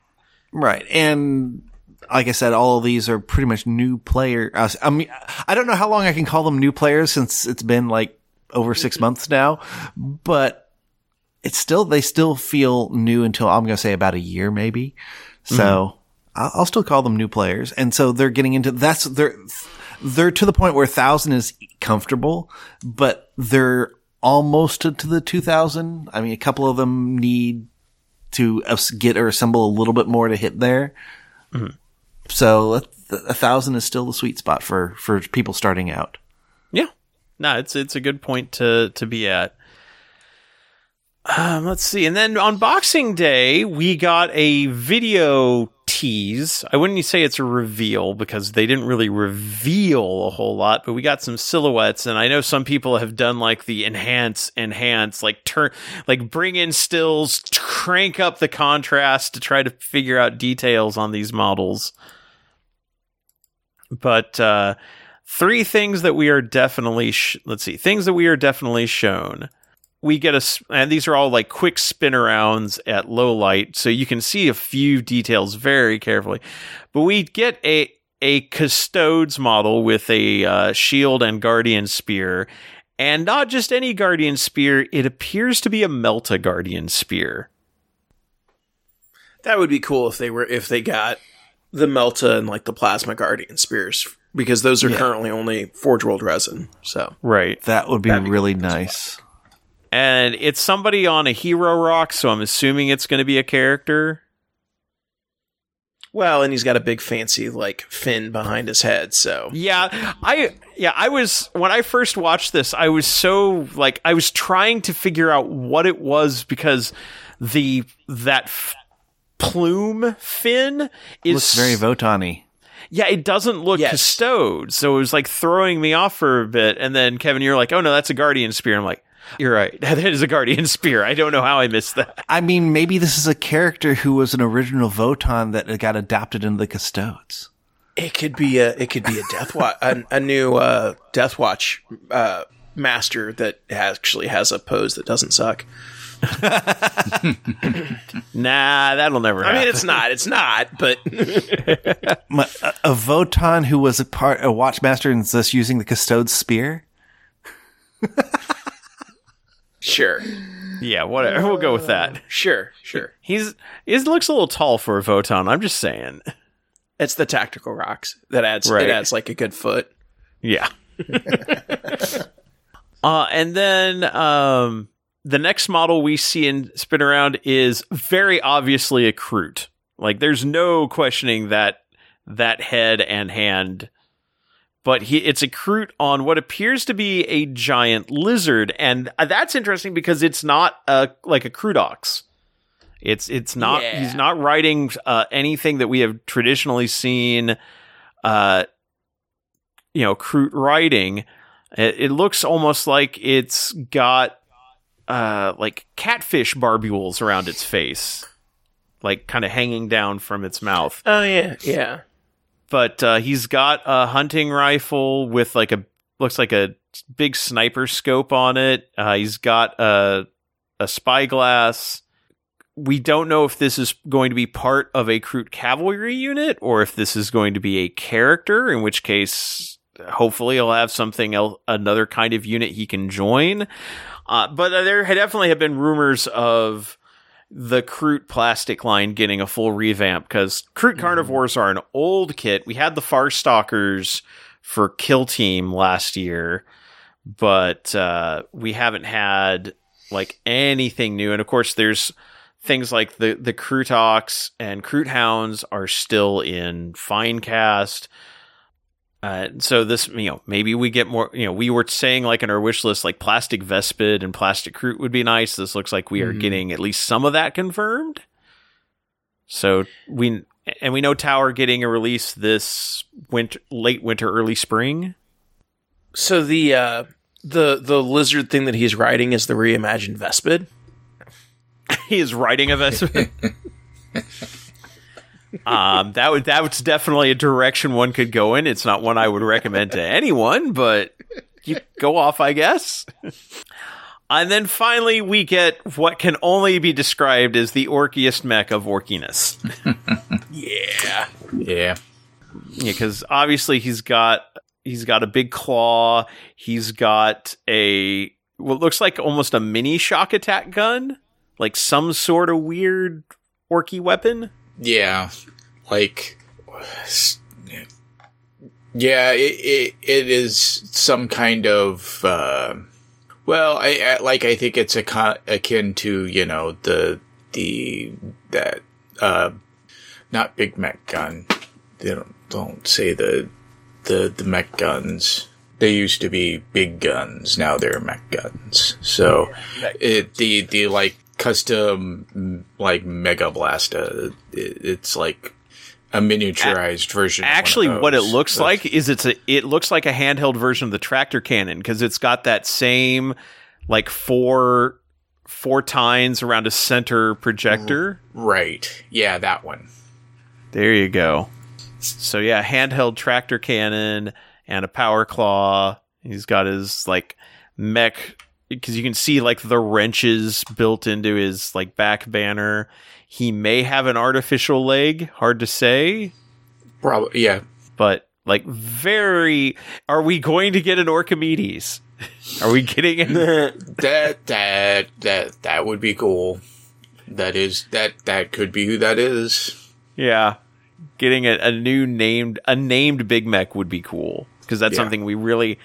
Right. And like I said, all of these are pretty much new player. uh, I mean, I don't know how long I can call them new players since it's been like over six months now, but it's still, they still feel new until I'm going to say about a year, maybe. So I'll, I'll still call them new players. And so they're getting into, that's, they're, they're to the point where thousand is comfortable, but they're almost to, to the 2000. I mean, a couple of them need to get or assemble a little bit more to hit there. So a, a thousand is still the sweet spot for for people starting out. Yeah. No, it's it's a good point to to be at. Um, let's see. And then on Boxing Day, we got a video tease. I wouldn't say it's a reveal because they didn't really reveal a whole lot, but we got some silhouettes. And I know some people have done like the enhance, enhance, like turn, like bring in stills, crank up the contrast to try to figure out details on these models. But, uh, three things that we are definitely sh- let's see things that we are definitely shown we get a and these are all like quick spin arounds at low light so you can see a few details very carefully but we get a a custodes model with a uh, shield and guardian spear, and not just any guardian spear. It appears to be a Melta guardian spear. That would be cool if they were if they got the Melta and like the Plasma Guardian spears because those are currently only Forge World resin. So Right. That would be That'd be really nice. And it's somebody on a hero rock, so I'm assuming it's going to be a character. well, and he's got a big fancy like fin behind his head. So Yeah, I yeah, I was when I first watched this, I was so like I was trying to figure out what it was because the that f- plume fin is Looks very Votann-y. yeah, it doesn't look Yes. custode, so it was like throwing me off for a bit. And then Kevin, you're like, "Oh no, that's a guardian spear." I'm like, "You're right, that is a guardian spear." I don't know how I missed that. I mean, maybe this is a character who was an original Votann that got adapted into the Custodes. it could be a it could be a Deathwatch a, a new uh, Deathwatch uh, master that actually has a pose that doesn't suck. Nah, that'll never. I mean, it's not. It's not. But a, a Votann who was a part, a Watchmaster and is just using the Custodes spear? Sure, yeah, whatever. We'll go with that. sure, sure. He's he looks a little tall for a Votann. I'm just saying. It's the tactical rocks that adds Right. it adds like a good foot. Yeah. uh, and then um, the next model we see in spin around is very obviously a Kroot. Like, there's no questioning that that head and hand. But he, it's a Kroot on what appears to be a giant lizard, and uh, that's interesting because it's not a like a Krootox. It's it's not. Yeah. He's not riding uh, anything that we have traditionally seen. Uh, you know, Kroot riding. It, it looks almost like it's got uh like catfish barbules around its face, like kind of hanging down from its mouth. Oh yeah, yeah. But uh, he's got a hunting rifle with like a looks like a big sniper scope on it. Uh, he's got a a spyglass. We don't know if this is going to be part of a Kroot cavalry unit or if this is going to be a character, in which case, hopefully, he'll have something else, another kind of unit he can join. Uh, but there definitely have been rumors of the Kroot plastic line getting a full revamp because Kroot carnivores are an old kit. We had the Far Stalkers for Kill Team last year, but uh, we haven't had like anything new. And of course, there's things like the the Krootox and Kroot Hounds are still in Finecast. Uh, so this, you know, maybe we get more. You know, we were saying like in our wish list, like plastic Vespid and plastic Kroot would be nice. This looks like we are Mhm. getting at least some of that confirmed. So we and we know Tower getting a release this winter, late winter, early spring. So the uh, the the lizard thing that he's riding is the reimagined Vespid. he is riding a Vespid. um, that would that was definitely a direction one could go in. It's not one I would recommend to anyone, but you go off, I guess. And then finally, we get what can only be described as the orkiest mech of orkiness. Yeah. Yeah. Yeah, because obviously he's got he's got a big claw. He's got a what looks like almost a mini shock attack gun, like some sort of weird orky weapon. Yeah. Like, yeah, it, it, it is some kind of, uh, well, I, I like, I think it's a akin to, you know, the, the, that, uh, not big mek gun. They don't, don't say the, the, the mek guns. They used to be big guns. Now they're mek guns. So it, the, the like custom, like mega blasta, uh, it's like a miniaturized version. of one of Actually, what it looks That's- like is it's a it looks like a handheld version of the tractor cannon because it's got that same like four four tines around a center projector. Right. Yeah, that one. There you go. So yeah, handheld tractor cannon and a power claw. He's got his like mech because you can see like the wrenches built into his like back banner. He may have an artificial leg, hard to say. Probably. Yeah. but like very. Are we going to get an Orkimedes? Are we getting an? that that that that would be cool. That is that that could be who that is. yeah, getting a, a new named a named Big Mek would be cool because that's Yeah. something we really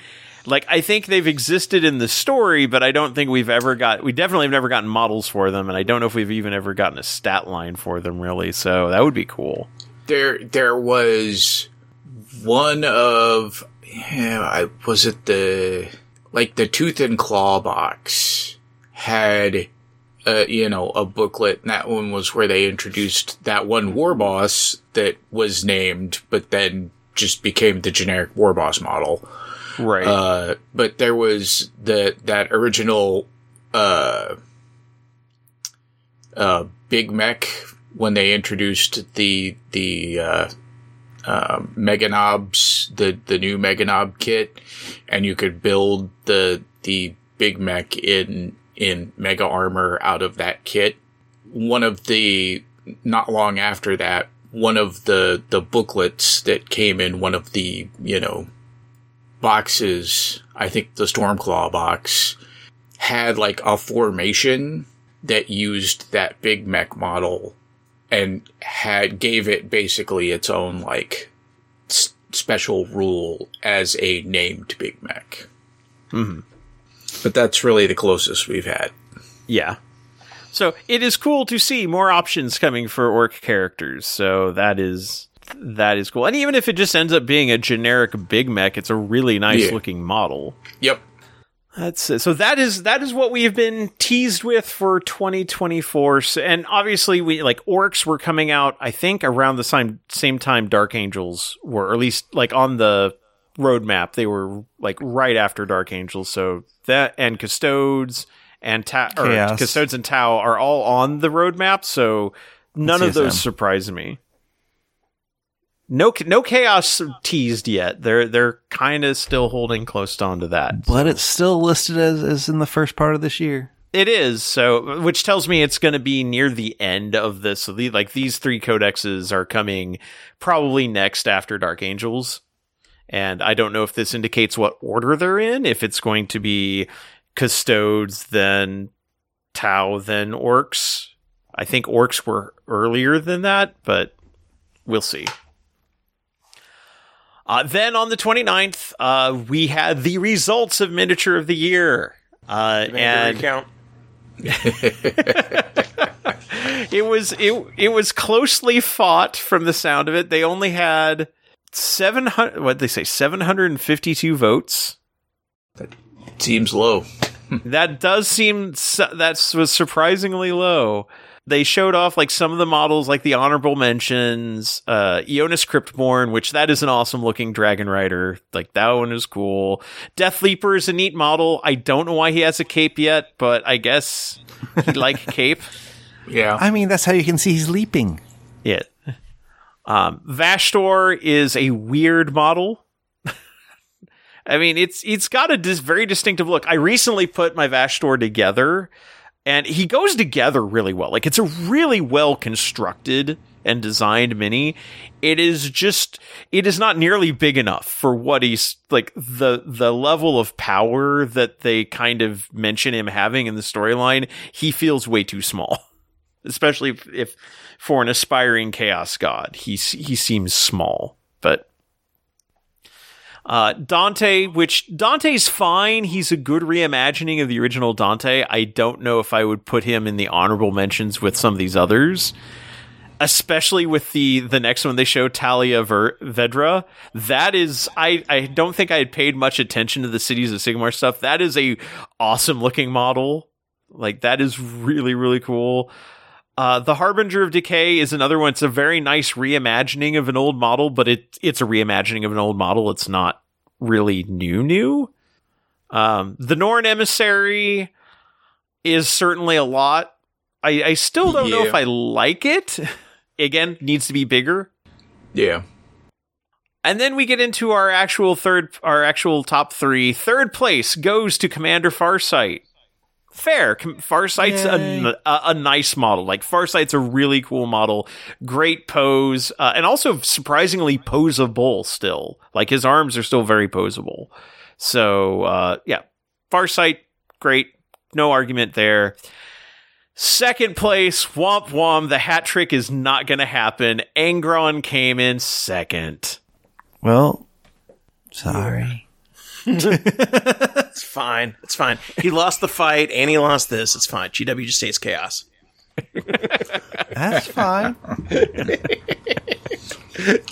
like. I think they've existed in the story, but I don't think we've ever got. We definitely have never gotten models for them, and I don't know if we've even ever gotten a stat line for them. Really, so that would be cool. There there was one of yeah, I was it the like the tooth and claw box had uh, you know a booklet and that one was where they introduced that one war boss that was named but then just became the generic war boss model Right. uh, but there was the that original uh, uh, Big Mek when they introduced the the uh, uh, Meganobz, the the new Meganob kit, and you could build the the Big Mek in in Mega Armor out of that kit. One of the not long after that, one of the the booklets that came in one of the you know boxes, I think the Stormclaw box, had like a formation that used that big mek model and had gave it basically its own like s- special rule as a named big mek. Mhm. But that's really the closest we've had. Yeah. So it is cool to see more options coming for orc characters. So that is that is cool. And even if it just ends up being a generic big mek, it's a really nice Yeah. looking model. Yep. That's it. So that is that is what we have been teased with for 2024. So, and obviously we like orcs were coming out I think around the same same time Dark Angels were or at least like on the roadmap they were like right after Dark Angels. So that and Custodes and Ta- or Custodes and Tau are all on the roadmap, so none of those CSM. surprise me. No, no chaos teased yet. They're they're kind of still holding close on to that. But it's still listed as, as in the first part of this year. It is so, which tells me it's going to be near the end of this. So, the, like these three codexes are coming probably next after Dark Angels, and I don't know if this indicates what order they're in. If it's going to be Custodes, then Tau, then Orcs. I think Orcs were earlier than that, but we'll see. Uh, then on the 29th, uh, we had the results of Miniature of the Year. Uh, and recount. it was it it was closely fought from the sound of it. They only had seven hundred. What they say? Seven hundred and fifty-two votes. That seems low. That does seem su- that was surprisingly low. They showed off like some of the models, like the honorable mentions, uh, Ionus Cryptborn, which that is an awesome looking Dragon Rider. Like that one is cool. Death Leaper is a neat model. I don't know why he has a cape yet, but I guess he like cape. Yeah. I mean, that's how you can see he's leaping. Yeah. Um, Vashtor is a weird model. I mean, it's it's got a dis- very distinctive look. I recently put my Vashtor together, and he goes together really well. Like it's a really well constructed and designed mini. It is just it is not nearly big enough for what he's like the the level of power that they kind of mention him having in the storyline. He feels way too small especially if, if for an aspiring chaos god, he he seems small. But uh, Dante, which Dante's fine, he's a good reimagining of the original Dante. I don't know if I would put him in the honorable mentions with some of these others. Especially with the the next one they show Talia Ver- Vedra, that is I I don't think I had paid much attention to the cities of Sigmar stuff. That is a awesome looking model. Like that is really really cool. Uh, the Harbinger of Decay is another one. It's a very nice reimagining of an old model, but it it's a reimagining of an old model. It's not really new new. Um, the Norn Emissary is certainly a lot. I, I still don't know if I like it. Again, needs to be bigger. Yeah. And then we get into our actual third, our actual top three. Third place goes to Commander Farsight fair. Farsight's a, Yay. n- a, a nice model. Like Farsight's a really cool model, great pose, uh, and also surprisingly poseable. Still, like his arms are still very poseable. So uh, yeah, Farsight, great, no argument there. Second place, Womp Womp. The hat trick is not going to happen. Angron came in second. Well, sorry. It's fine. It's fine. He lost the fight and he lost this. It's fine. GW just stays chaos. That's fine.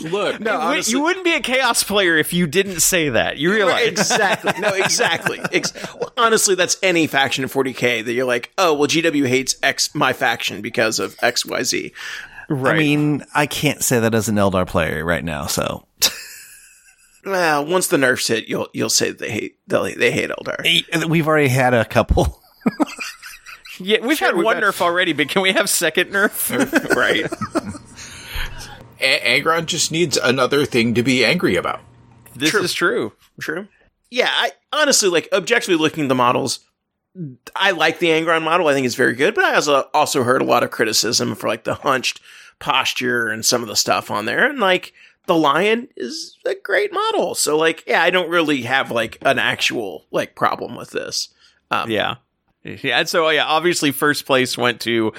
Look, No, You would- honestly- you wouldn't be a chaos player if you didn't say that. You realize exactly. No, exactly. Ex- well, honestly, that's any faction in 40k that you're like, oh, well, GW hates X my faction because of X Y Z. right? I mean, I can't say that as an Eldar player right now, so. Well, once the nerfs hit, you'll you'll say they hate they, they hate Eldar. We've already had a couple. yeah, we've had we've one had- nerf already, but can we have second nerf? right. A- Angron just needs another thing to be angry about. this True. is true. True. Yeah, I honestly like objectively looking at the models. I like the Angron model. I think it's very good, but I also also heard a lot of criticism for like the hunched posture and some of the stuff on there. And like the lion is a great model. So like, yeah, I don't really have like an actual like problem with this. Um, Yeah, yeah. And so yeah, obviously first place went to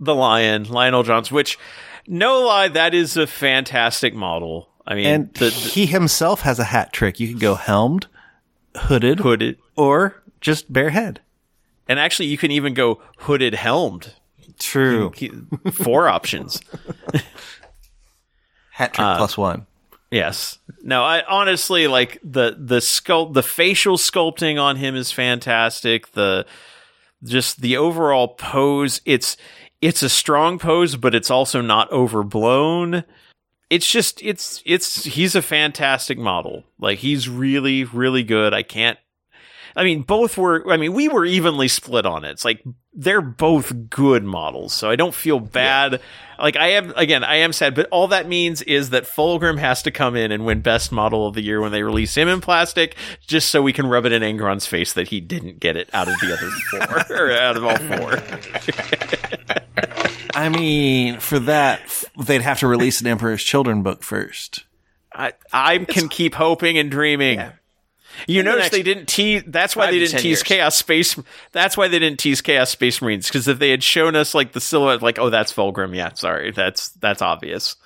the Lion, Lionel Johnson. Which, no lie, that is a fantastic model. I mean, And the, the he himself has a hat trick. You can go helmed, hooded, hooded, or just bare head. and actually you can even go hooded, helmed. True. Four options. Hat trick uh, plus one. Yes. No, I honestly like the the sculpt the facial sculpting on him is fantastic. The just the overall pose, it's it's a strong pose, but it's also not overblown. It's just it's it's he's a fantastic model. Like he's really really good. I can't I mean both were I mean we were evenly split on it. It's like they're both good models. So I don't feel bad. Like I am again, I am sad, but all that means is that Fulgrim has to come in and win best model of the year when they release him in plastic, just so we can rub it in Angron's face that he didn't get it out of the other four or out of all four. I mean, for that, they'd have to release an Emperor's Children book first. I I can keep hoping and dreaming. You the notice next they didn't tease. That's why they didn't tease years. Chaos Space. That's why they didn't tease Chaos Space Marines. Because if they had shown us like the silhouette, like oh that's Fulgrim, yeah, sorry, that's that's obvious.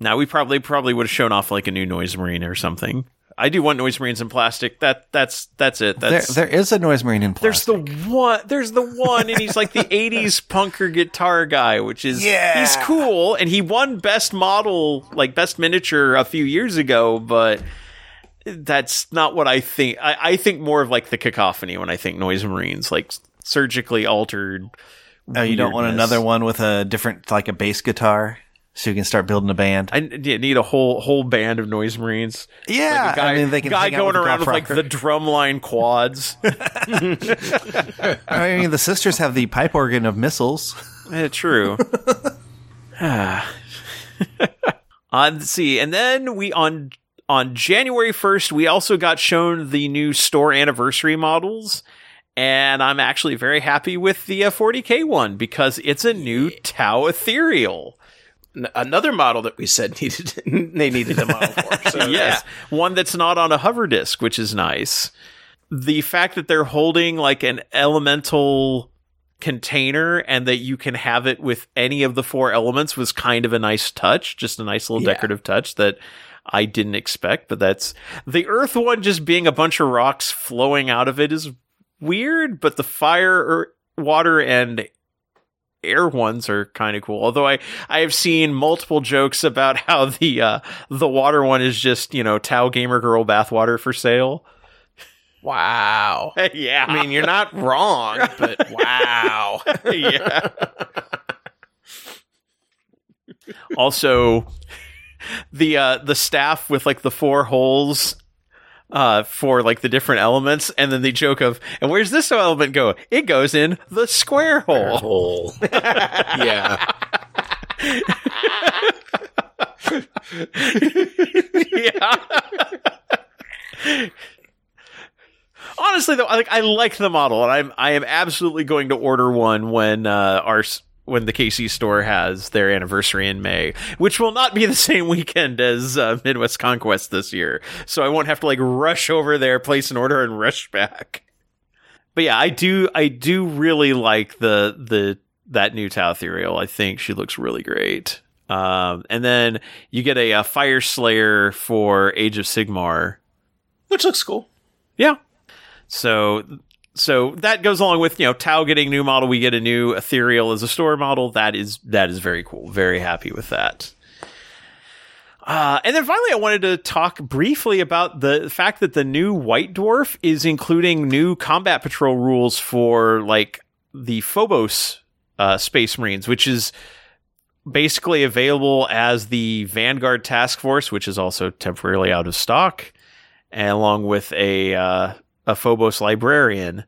Now we probably probably would have shown off like a new Noise Marine or something. I do want Noise Marines in plastic. That that's that's it. There, there is a Noise Marine in plastic. there's the one. There's the one, and he's like the '80s punker guitar guy, which is Yeah. he's cool, and he won best model, like best miniature, a few years ago. But that's not what I think. I, I think more of like the cacophony when I think Noise Marines, like surgically altered. Oh, you don't want another one with a different, like a bass guitar, so you can start building a band. I need a whole whole band of Noise Marines. yeah, Like a guy, I mean, they can guy going with around with like the drumline quads. I mean, the sisters have the pipe organ of missiles. Yeah, true. uh, let's see, and then we on on January first, we also got shown the new store anniversary models, and I'm actually very happy with the uh, 40k one because it's a new Tau Ethereal. N- another model that we said needed they needed a model for. So yes, one that's not on a hover disk, which is nice. The fact that they're holding like an elemental container and that you can have it with any of the four elements was kind of a nice touch, just a nice little Yeah. decorative touch that I didn't expect, but that's the earth one just being a bunch of rocks flowing out of it is weird, but the fire or water and air ones are kind of cool. Although I I have seen multiple jokes about how the uh the water one is just, you know, Tau Gamer Girl bathwater for sale. Wow. yeah. I mean, you're not wrong, but wow. yeah. also the uh the staff with like the four holes uh for like the different elements and then the joke of and where's this element go it goes in the square hole Hole. yeah. yeah honestly though, I like I like the model, and I'm I am absolutely going to order one when uh, our when the KC store has their anniversary in May, which will not be the same weekend as uh, Midwest Conquest this year. So I won't have to like rush over there, place an order, and rush back. But yeah, I do I do really like the the that new Tau Ethereal. I think she looks really great. Um, and then you get a, a Fyreslayer for Age of Sigmar. Which looks cool. Yeah. So so that goes along with you know Tau getting new model. We get a new Ethereal as a store model. That is that is very cool. Very happy with that. Uh, and then finally, I wanted to talk briefly about the fact that the new White Dwarf is including new combat patrol rules for like the Phobos uh, Space Marines, which is basically available as the Vanguard Task Force, which is also temporarily out of stock, and along with a uh, a Phobos Librarian.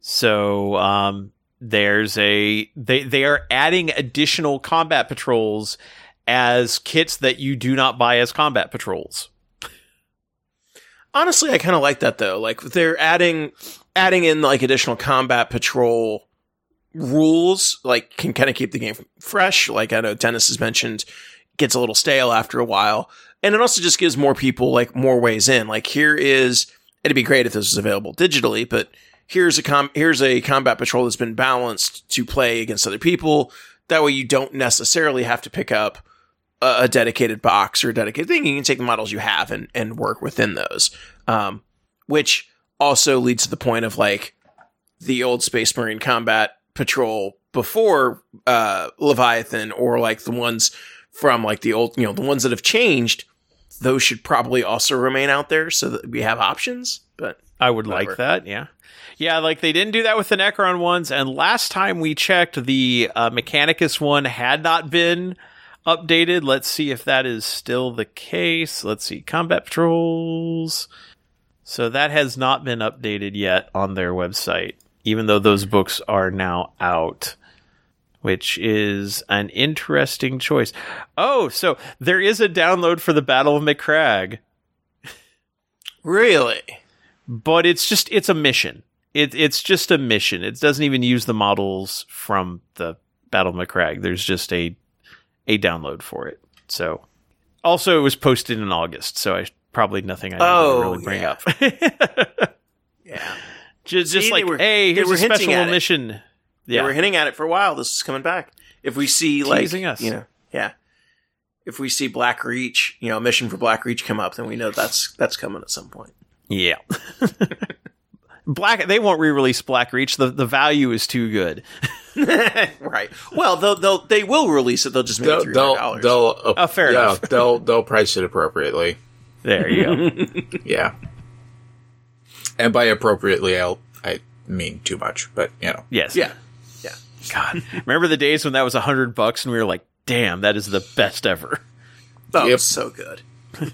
So um, there's a they they are adding additional combat patrols as kits that you do not buy as combat patrols. Honestly, I kind of like that though. Like they're adding adding in like additional combat patrol rules, like can kind of keep the game fresh. Like I know Dennis has mentioned, gets a little stale after a while, and it also just gives more people like more ways in. Like here is it'd be great if this was available digitally, but here's a com here's a combat patrol that's been balanced to play against other people. That way, you don't necessarily have to pick up a, a dedicated box or a dedicated thing. You can take the models you have and and work within those. Um, which also leads to the point of like the old Space Marine combat patrol before uh, Leviathan, or like the ones from like the old, you know, the ones that have changed. Those should probably also remain out there so that we have options. But I would Whatever. like that. Yeah. Yeah, like they didn't do that with the Necron ones. And last time we checked, the uh, Mechanicus one had not been updated. Let's see if that is still the case. Let's see. Combat Patrols. So that has not been updated yet on their website, even though those books are now out. Which is an interesting choice. Oh, so there is a download for the Battle of Macragge really, but it's just it's a mission. It it's just a mission. It doesn't even use the models from the Battle of Macragge. There's just a a download for it. So also it was posted in August, so I probably nothing I Oh, really bring yeah. up. yeah, just See, just like were- hey, here's a special mission. it. Mission. they Yeah, were hinting at it for a while. This is coming back. If we see like Teasing us. you know, yeah. If we see Black Reach, you know, a mission for Black Reach come up, then we know that's that's coming at some point. yeah. Black, they won't re-release Black Reach. The the value is too good. right. Well, they'll, they'll they will release it. They'll just make it They'll three they'll they'll uh, Oh, fair yeah, enough. they'll they'll price it appropriately. There you go. Yeah, and by appropriately, I'll I mean too much, but you know. yes. Yeah. God, remember the days when that was a hundred bucks and we were like, "Damn, that is the best ever." Oh, Yep. so good.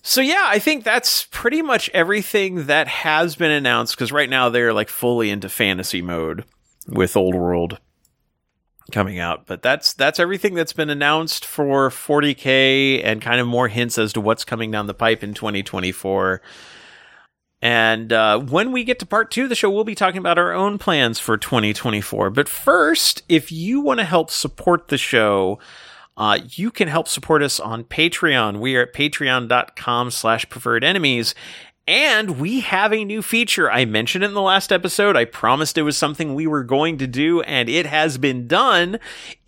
So yeah, I think that's pretty much everything that has been announced. Because right now they're like fully into fantasy mode with Old World coming out. But that's that's everything that's been announced for 40k and kind of more hints as to what's coming down the pipe in 2024. And uh, when we get to part two of the show, we'll be talking about our own plans for 2024. But first, if you want to help support the show, uh, you can help support us on Patreon. We are at patreon.com slash preferred enemies. And we have a new feature. I mentioned it in the last episode. I promised it was something we were going to do, and it has been done.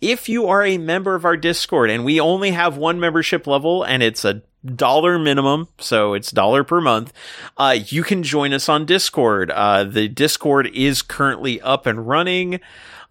If you are a member of our Discord, and we only have one membership level, and it's a dollar minimum, so it's dollar per month, uh, you can join us on Discord. Uh, the Discord is currently up and running.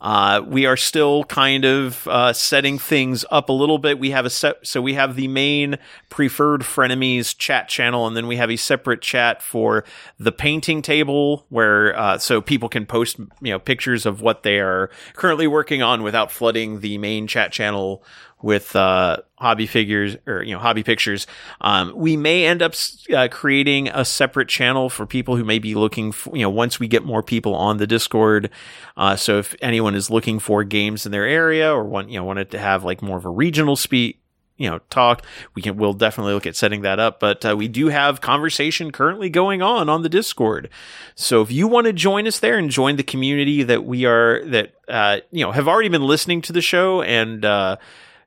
Uh, we are still kind of uh, setting things up a little bit. We have a set, so we have the main preferred frenemies chat channel, and then we have a separate chat for the painting table, where uh, so people can post you know pictures of what they are currently working on without flooding the main chat channel with uh, hobby figures or you know hobby pictures. Um, we may end up uh, creating a separate channel for people who may be looking for you know once we get more people on the Discord. Uh, so if anyone is looking for games in their area or want you know wanted to have like more of a regional speak you know talk, we can we'll definitely look at setting that up. But uh, we do have conversation currently going on on the Discord. So if you want to join us there and join the community that we are that uh, you know have already been listening to the show and uh,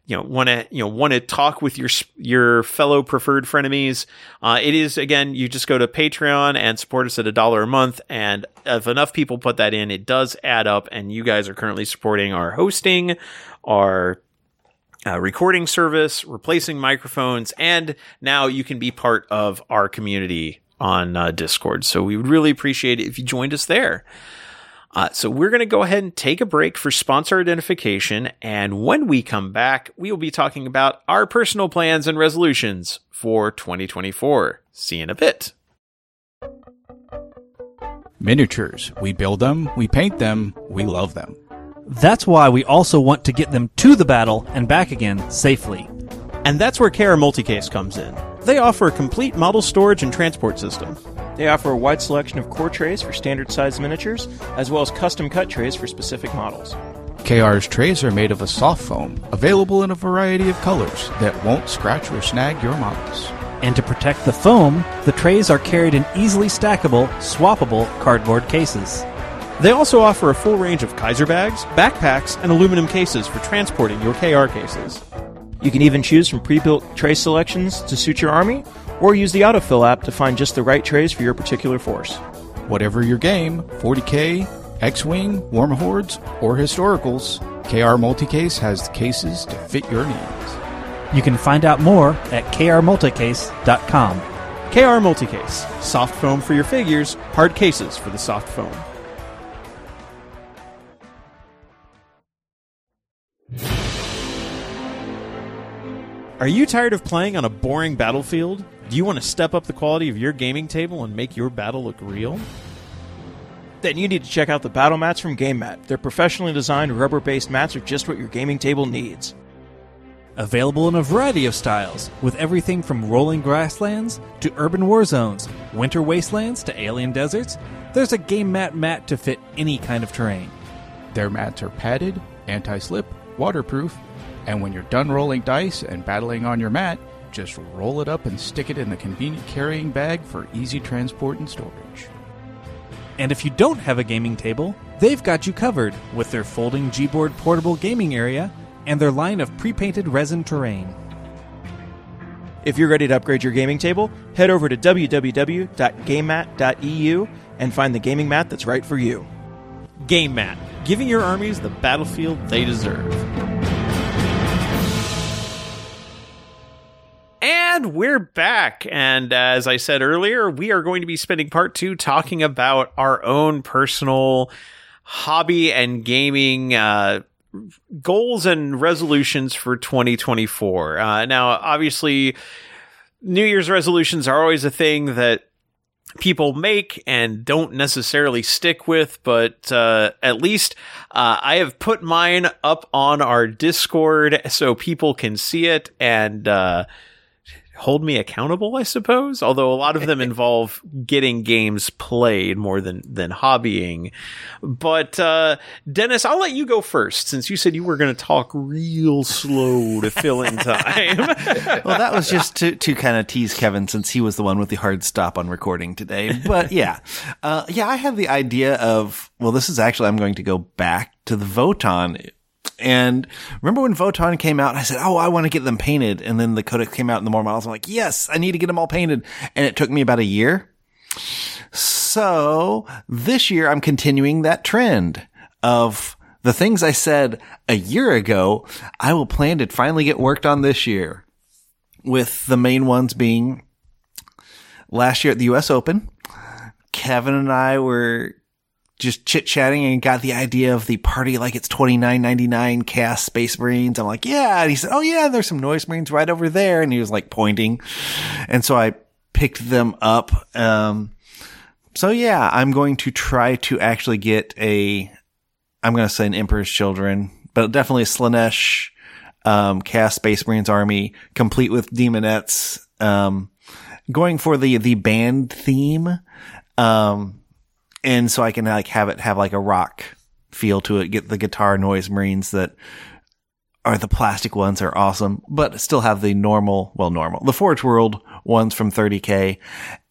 you know want to you know want to talk with your your fellow preferred frenemies. Uh, it is again you just go to patreon and support us at a dollar a month. And if enough people put that in it does add up. And you guys are currently supporting our hosting our uh, recording service replacing microphones. And now you can be part of our community on uh, discord. So we would really appreciate it if you joined us there uh, so we're going to go ahead and take a break for sponsor identification. And when we come back, we will be talking about our personal plans and resolutions for 2024. See you in a bit. Miniatures. We build them, we paint them, we love them. That's why we also want to get them to the battle and back again safely. And that's where KR Multicase comes in. They offer a complete model storage and transport system. They offer a wide selection of core trays for standard sized miniatures, as well as custom cut trays for specific models. KR's trays are made of a soft foam, available in a variety of colors that won't scratch or snag your models. And to protect the foam, the trays are carried in easily stackable, swappable cardboard cases. They also offer a full range of Kaiser bags, backpacks, and aluminum cases for transporting your KR cases. You can even choose from pre built tray selections to suit your army, or use the autofill app to find just the right trays for your particular force. Whatever your game 40k, X Wing, Warm Hordes, or Historicals KR Multicase has the cases to fit your needs. You can find out more at krmulticase.com. KR Multicase. Soft foam for your figures, hard cases for the soft foam. Are you tired of playing on a boring battlefield? Do you want to step up the quality of your gaming table and make your battle look real? Then you need to check out the battle mats from GameMat. Their professionally designed rubber based mats are just what your gaming table needs. Available in a variety of styles, with everything from rolling grasslands to urban war zones, winter wastelands to alien deserts, there's a game mat mat to fit any kind of terrain. Their mats are padded, anti slip, waterproof, and when you're done rolling dice and battling on your mat, just roll it up and stick it in the convenient carrying bag for easy transport and storage. And if you don't have a gaming table, they've got you covered with their folding Gboard portable gaming area and their line of pre painted resin terrain. If you're ready to upgrade your gaming table, head over to www.gamemat.eu and find the gaming mat that's right for you. Game Mat, giving your armies the battlefield they deserve. And we're back. And as I said earlier, we are going to be spending part two talking about our own personal hobby and gaming uh, goals and resolutions for 2024. Uh, now, obviously, New Year's resolutions are always a thing that people make and don't necessarily stick with, but uh, at least uh, I have put mine up on our Discord so people can see it and uh, hold me accountable, I suppose. Although a lot of them involve getting games played more than than hobbying. But uh, Dennis, I'll let you go first since you said you were going to talk real slow to fill in time. well, that was just to, to kind of tease Kevin since he was the one with the hard stop on recording today. But yeah, uh, yeah, I had the idea of, well, this is actually, I'm going to go back to the Votann and remember when Votann came out, I said, Oh, I want to get them painted. And then the Codex came out in the more models. I'm like, Yes, I need to get them all painted. And it took me about a year. So this year I'm continuing that trend of the things I said a year ago. I will plan to finally get worked on this year with the main ones being last year at the US Open. Kevin and I were just chit chatting and got the idea of the party like it's twenty nine ninety nine cast Space Marines. I'm like, yeah. And he said, oh yeah, there's some Noise Marines right over there. And he was like pointing. And so I picked them up. Um, so yeah, I'm going to try to actually get a, I'm going to say an Emperor's Children, but definitely a Slaanesh, um, cast Space Marines army complete with daemonettes, um, going for the, the band theme. Um, and so I can like have it have like a rock feel to it, get the guitar noise marines that are the plastic ones are awesome, but still have the normal, well, normal, the Forge World ones from 30k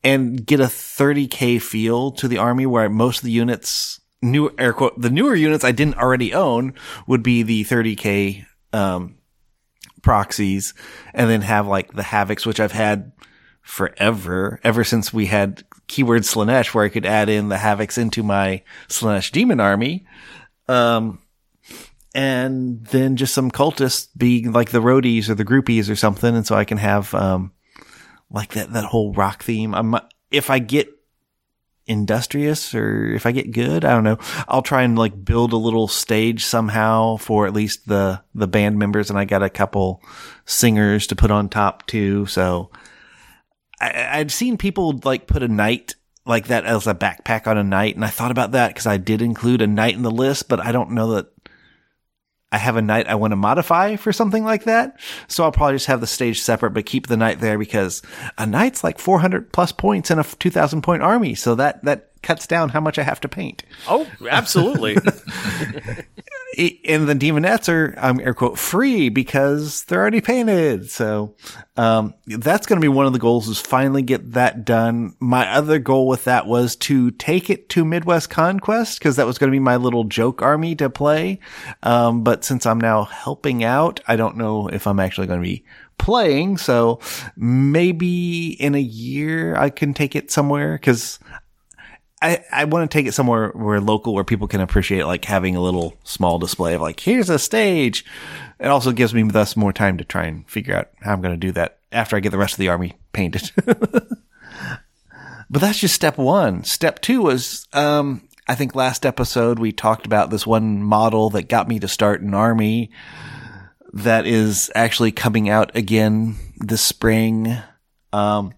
and get a 30k feel to the army where most of the units, new air quote, the newer units I didn't already own would be the 30k, um, proxies and then have like the Havocs, which I've had forever, ever since we had keyword Slaanesh where I could add in the Havocs into my Slaanesh demon army. Um, and then just some cultists being like the roadies or the groupies or something. And so I can have, um, like that, that whole rock theme. I'm, if I get industrious or if I get good, I don't know. I'll try and like build a little stage somehow for at least the, the band members. And I got a couple singers to put on top too. So I, I've seen people like put a knight like that as a backpack on a knight. And I thought about that because I did include a knight in the list, but I don't know that I have a knight I want to modify for something like that. So I'll probably just have the stage separate, but keep the knight there because a knight's like 400 plus points in a 2000 point army. So that, that cuts down how much I have to paint. Oh, absolutely. and the daemonettes are, um, air quote, free because they're already painted. So, um, that's going to be one of the goals is finally get that done. My other goal with that was to take it to Midwest Conquest because that was going to be my little joke army to play. Um, but since I'm now helping out, I don't know if I'm actually going to be playing. So maybe in a year I can take it somewhere because I, I want to take it somewhere where local where people can appreciate like having a little small display of like here's a stage. It also gives me thus more time to try and figure out how I'm going to do that after I get the rest of the army painted. but that's just step one. Step two was um, I think last episode we talked about this one model that got me to start an army that is actually coming out again this spring. Um,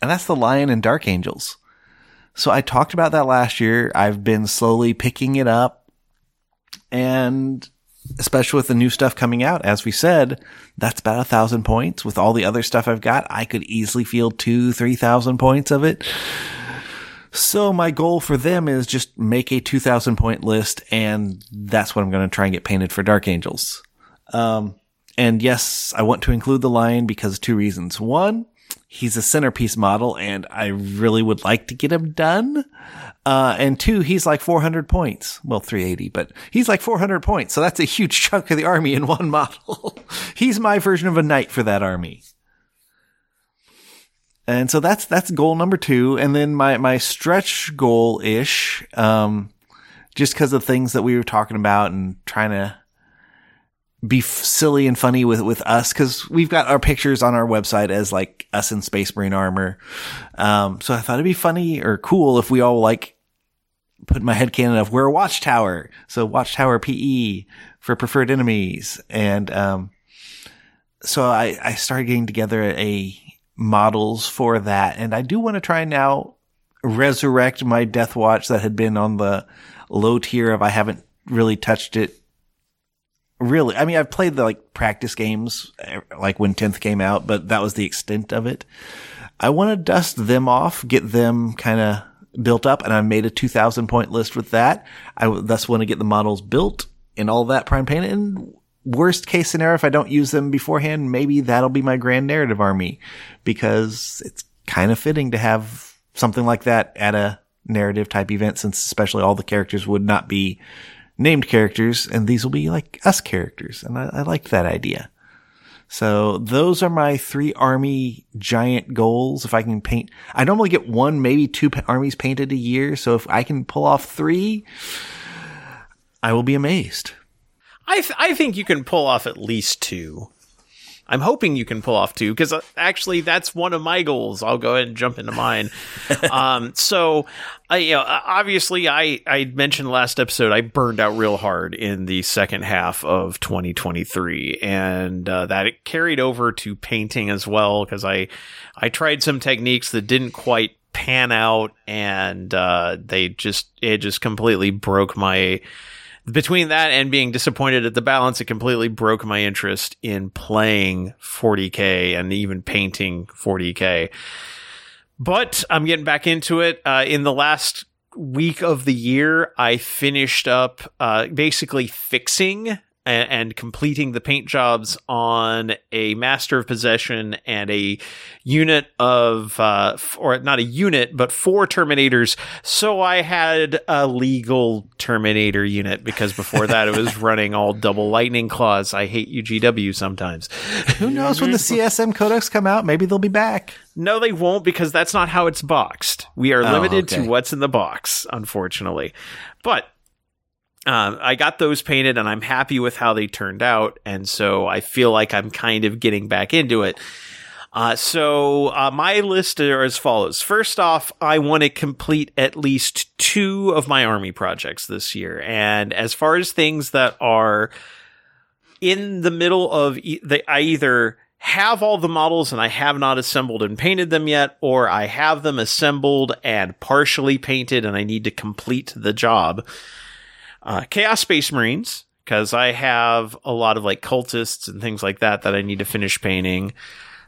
and that's the Lion and Dark Angels. So I talked about that last year. I've been slowly picking it up and especially with the new stuff coming out, as we said, that's about a thousand points. With all the other stuff I've got, I could easily feel two, three thousand points of it. So my goal for them is just make a 2000 point list and that's what I'm going to try and get painted for Dark Angels. Um, and yes, I want to include the lion because two reasons. One, he's a centerpiece model and I really would like to get him done. Uh, and two, he's like 400 points. Well, 380, but he's like 400 points. So that's a huge chunk of the army in one model. he's my version of a knight for that army. And so that's, that's goal number two. And then my, my stretch goal ish, um, just because of things that we were talking about and trying to be f- silly and funny with with us because we've got our pictures on our website as like us in Space Marine armor. Um, so I thought it'd be funny or cool if we all like put my head canon of we're a watchtower, so watchtower PE for preferred enemies, and um, so I I started getting together a models for that, and I do want to try now resurrect my Deathwatch that had been on the low tier of I haven't really touched it really i mean i've played the like practice games eh, like when 10th came out but that was the extent of it i want to dust them off get them kind of built up and i made a 2000 point list with that i thus want to get the models built and all that prime paint. and worst case scenario if i don't use them beforehand maybe that'll be my grand narrative army because it's kind of fitting to have something like that at a narrative type event since especially all the characters would not be named characters, and these will be like us characters. And I, I like that idea. So those are my three army giant goals. If I can paint, I normally get one, maybe two armies painted a year. So if I can pull off three, I will be amazed. I th- I think you can pull off at least two. I'm hoping you can pull off two because uh, actually that's one of my goals. I'll go ahead and jump into mine. um, so, I, you know, obviously, I I mentioned last episode I burned out real hard in the second half of 2023, and uh, that it carried over to painting as well because I I tried some techniques that didn't quite pan out, and uh, they just it just completely broke my between that and being disappointed at the balance, it completely broke my interest in playing 40k and even painting 40k. But I'm getting back into it. Uh, in the last week of the year, I finished up uh, basically fixing and, and completing the paint jobs on a master of possession and a unit of, uh, or not a unit, but four Terminators. So I had a legal Terminator unit because before that it was running all double lightning claws. I hate UGW sometimes. Who knows when the CSM codex come out? Maybe they'll be back. No, they won't because that's not how it's boxed. We are Oh, limited okay. to what's in the box, unfortunately. But um, I got those painted and I'm happy with how they turned out. And so I feel like I'm kind of getting back into it. Uh, so uh, my list are as follows. First off, I want to complete at least two of my army projects this year. And as far as things that are in the middle of, e- I either have all the models and I have not assembled and painted them yet, or I have them assembled and partially painted and I need to complete the job. Uh, Chaos Space Marines, because I have a lot of like cultists and things like that that I need to finish painting.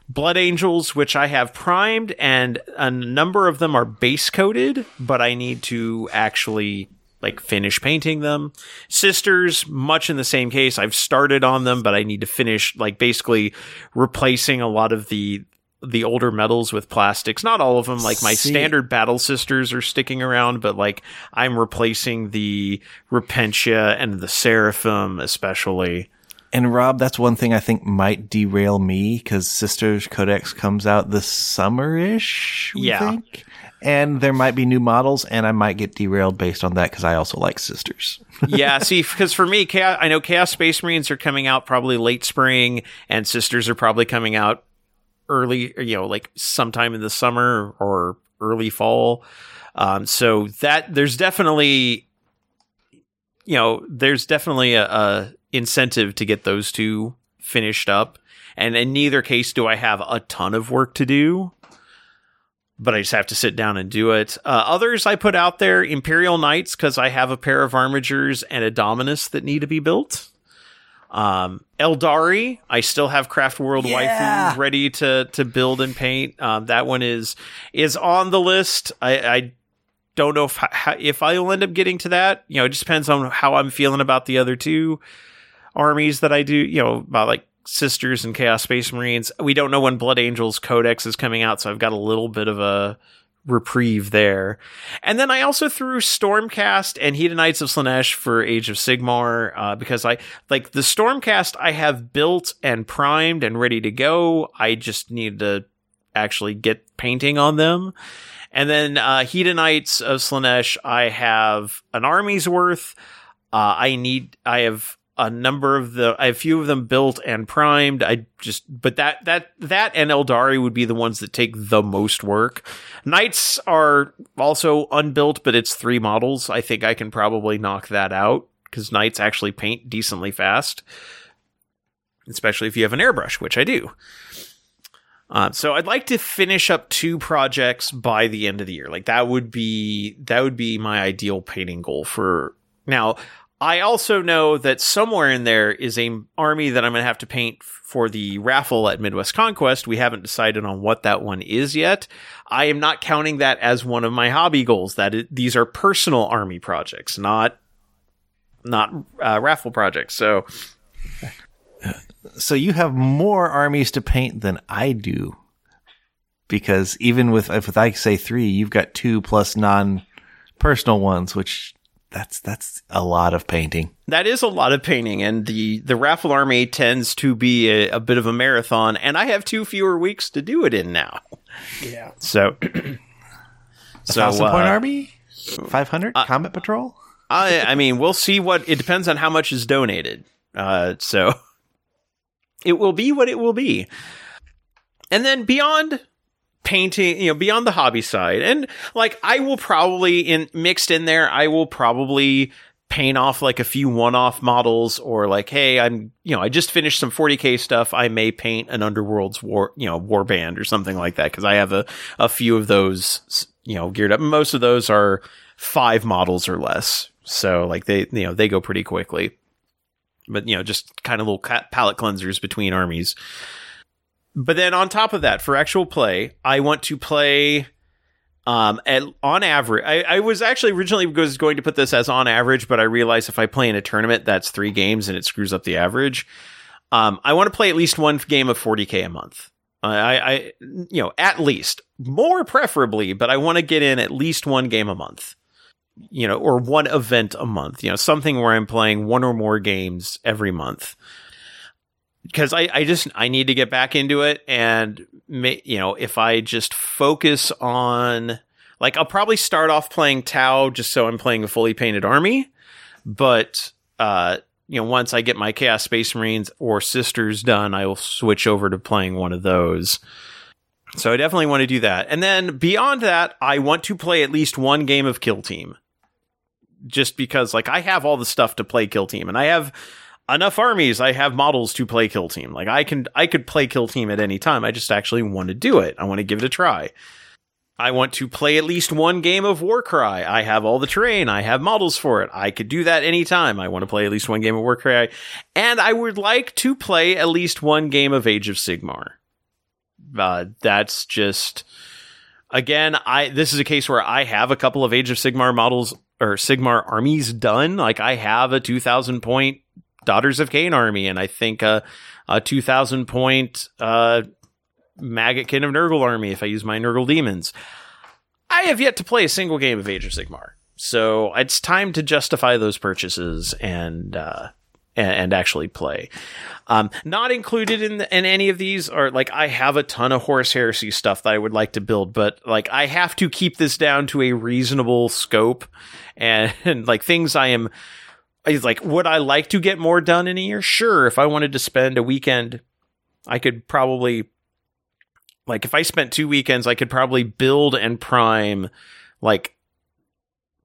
Blood Angels, which I have primed, and a number of them are base coated, but I need to actually like finish painting them. Sisters, much in the same case. I've started on them, but I need to finish like basically replacing a lot of the the older metals with plastics. Not all of them. Like my See- standard battle sisters are sticking around, but like I'm replacing the Repentia and the Seraphim especially. And Rob, that's one thing I think might derail me because Sisters Codex comes out this summer-ish. Yeah. think. And there might be new models, and I might get derailed based on that because I also like Sisters. yeah, see, because for me, Chaos, I know Chaos Space Marines are coming out probably late spring, and Sisters are probably coming out early, you know, like sometime in the summer or early fall. Um, so that there's definitely, you know, there's definitely a, a incentive to get those two finished up. And in neither case do I have a ton of work to do but I just have to sit down and do it. Uh, others I put out there Imperial Knights because I have a pair of Armigers and a Dominus that need to be built. Um, Eldari, I still have Craft World Yeah. Waifu ready to to build and paint. Um, that one is is on the list. I, I don't know if how, if I will end up getting to that. You know, it just depends on how I'm feeling about the other two armies that I do. You know, about like Sisters and Chaos Space Marines. We don't know when Blood Angels Codex is coming out, so I've got a little bit of a reprieve there. And then I also threw Stormcast and Hedonites of Slaanesh for Age of Sigmar uh, because I like the Stormcast I have built and primed and ready to go. I just need to actually get painting on them. And then uh, Hedonites of Slaanesh, I have an army's worth. Uh, I need, I have a number of the, a few of them built and primed. I just, but that, that, that and Eldari would be the ones that take the most work. Knights are also unbuilt, but it's three models. I think I can probably knock that out because Knights actually paint decently fast, especially if you have an airbrush, which I do. Uh, so I'd like to finish up two projects by the end of the year. Like that would be that would be my ideal painting goal for now. I also know that somewhere in there is a army that I'm going to have to paint for the raffle at Midwest Conquest. We haven't decided on what that one is yet. I am not counting that as one of my hobby goals. That it, these are personal army projects, not not uh, raffle projects. So So you have more armies to paint than I do. Because even with, if I say three, you've got two plus non personal ones, which that's, that's a lot of painting. that is a lot of painting, and the the raffle army tends to be a, a bit of a marathon. And I have two fewer weeks to do it in now. Yeah. So, so Thousand point uh, army? 500? Combat Patrol? I I mean, we'll see what it depends on how much is donated. Uh, so it will be what it will be. And then beyond painting, you know, beyond the hobby side, and like I will probably in mixed in there, I will probably paint off like a few one-off models or like hey i'm you know i just finished some 40k stuff. I may paint an underworld's war you know war band or something like that because i have a, a few of those you know geared up. Most of those are five models or less. So like they you know they go pretty quickly. But you know just kind of little palette cleansers between armies but then on top of that for actual play i want to play Um, at, on average, I, I was actually originally was going to put this as on average, but I realized if I play in a tournament, that's three games and it screws up the average. Um, I want to play at least one game of 40k a month. I, I, you know, at least more preferably, but I want to get in at least one game a month, you know, or one event a month, you know, something where I'm playing one or more games every month. Because I, I just, I need to get back into it. And, you know, if I just focus on, like, I'll probably start off playing Tau just so I'm playing a fully painted army. But, uh, you know, once I get my Chaos Space Marines or Sisters done, I will switch over to playing one of those. So I definitely want to do that. And then beyond that, I want to play at least one game of Kill Team. Just because, like, I have all the stuff to play Kill Team, and I have enough armies. I have models to play Kill Team. Like, I can, I could play Kill Team at any time. I just actually want to do it. I want to give it a try. I want to play at least one game of Warcry. I have all the terrain. I have models for it. I could do that anytime. I want to play at least one game of Warcry. And I would like to play at least one game of Age of Sigmar. Uh, that's just, again, I, this is a case where I have a couple of Age of Sigmar models or Sigmar armies done. Like I have a 2000 point Daughters of Khaine army and I think a, a 2000 point, uh, Maggotkin of Nurgle army if I use my Nurgle demons. I have yet to play a single game of Age of Sigmar, so it's time to justify those purchases and uh, and, and, actually play. Um, not included in the, in any of these are like I have a ton of Horus Heresy stuff that I would like to build, but like I have to keep this down to a reasonable scope and, and like things I am. He's like, would I like to get more done in a year? Sure. If I wanted to spend a weekend, I could probably like if I spent two weekends, I could probably build and prime like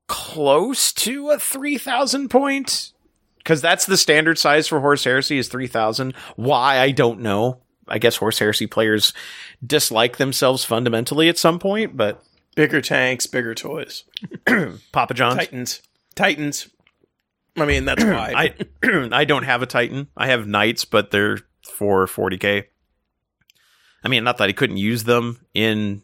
close to a 3000 point because that's the standard size for Horus Heresy is 3000. Why I don't know. I guess Horus Heresy players dislike themselves fundamentally at some point, but bigger tanks, bigger toys. Papa John's Titans. Titans. I mean, that's why. I I don't have a Titan. I have Knights, but they're for 40k. I mean, not that I couldn't use them in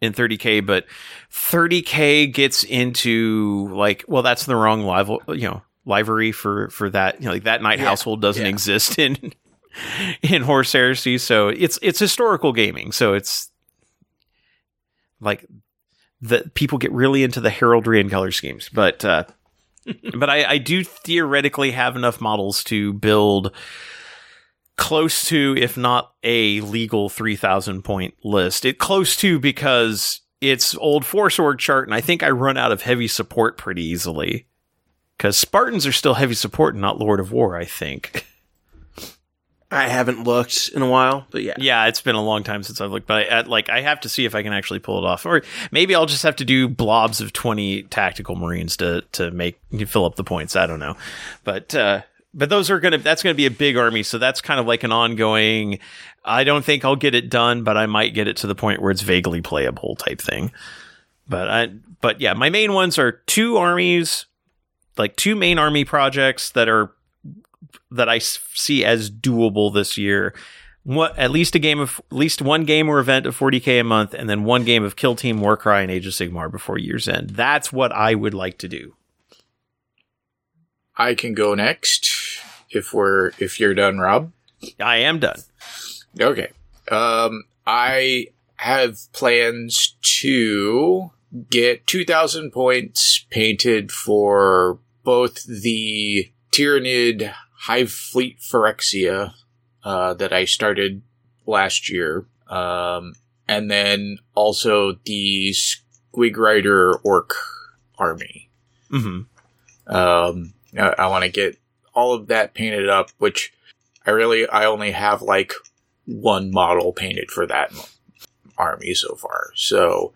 in 30k, but 30k gets into like, well, that's the wrong live, you know, livery for for that. You know, like that knight yeah, household doesn't yeah. exist in in Horus Heresy, so it's it's historical gaming. So it's like the people get really into the heraldry and color schemes, but uh, but I, I do theoretically have enough models to build close to, if not a legal 3000 point list. It close to because it's old force org chart, and I think I run out of heavy support pretty easily. Because Spartans are still heavy support, and not Lord of War, I think. I haven't looked in a while, but yeah, yeah, it's been a long time since I've looked. But I, like, I have to see if I can actually pull it off, or maybe I'll just have to do blobs of twenty tactical marines to to make fill up the points. I don't know, but uh, but those are gonna that's gonna be a big army so that's kind of like an ongoing i don't think i'll get it done but i might get it to the point where it's vaguely playable type thing but i but yeah my main ones are two armies like two main army projects that are that i see as doable this year what at least a game of at least one game or event of 40k a month and then one game of kill team warcry and age of sigmar before year's end that's what i would like to do I can go next if we're if you're done, Rob. I am done. Okay. Um, I have plans to get 2,000 points painted for both the Tyranid Hive Fleet Phyrexia uh, that I started last year, um, and then also the Squig Rider Orc army. Mm-hmm. Um, I, I want to get all of that painted up, which I really, I only have like one model painted for that army so far. So,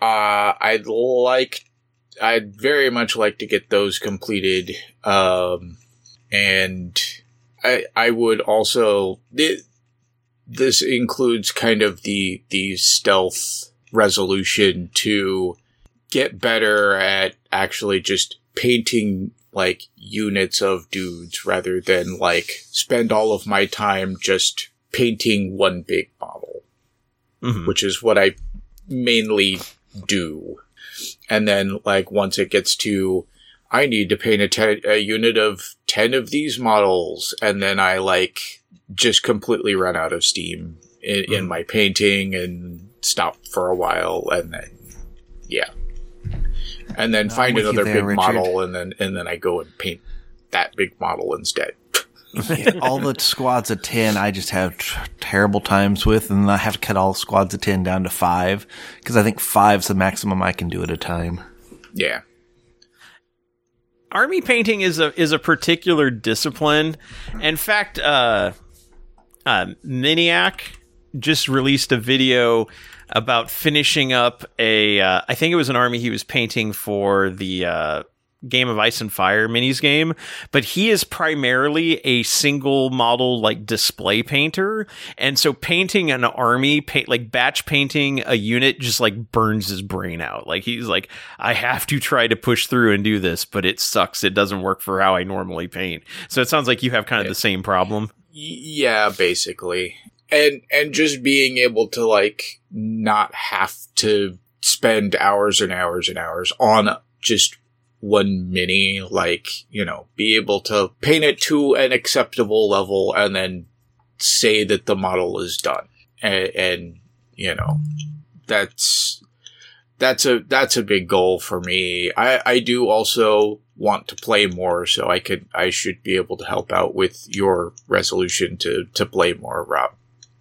uh, I'd like, I'd very much like to get those completed. Um, and I, I would also, it, this includes kind of the, the stealth resolution to get better at actually just painting like units of dudes rather than like spend all of my time just painting one big model, mm-hmm. which is what I mainly do. And then like once it gets to, I need to paint a, ten, a unit of 10 of these models. And then I like just completely run out of steam in, in hmm. my painting and stop for a while. And then, yeah. And then find another there, big Richard. model and then, and then I go and paint that big model instead. all the squads of 10 I just have t- terrible times with, and I have to cut all squads of 10 down to five because I think five's the maximum I can do at a time. Yeah. Army painting is a is a particular discipline. In fact, uh, uh, Miniac just released a video about finishing up a. Uh, I think it was an army he was painting for the. Game of Ice and Fire minis game, but he is primarily a single model like display painter, and so painting an army, paint like batch painting a unit, just like burns his brain out. Like he's like, I have to try to push through and do this, but it sucks. It doesn't work for how I normally paint. So it sounds like you have kind of the same problem. Yeah, basically. And and just being able to like not have to spend hours and hours and hours on just one mini, like, you know, be able to paint it to an acceptable level and then say that the model is done. And, and you know, that's that's a that's a big goal for me. I I do also want to play more, so I could I should be able to help out with your resolution to to play more, Rob.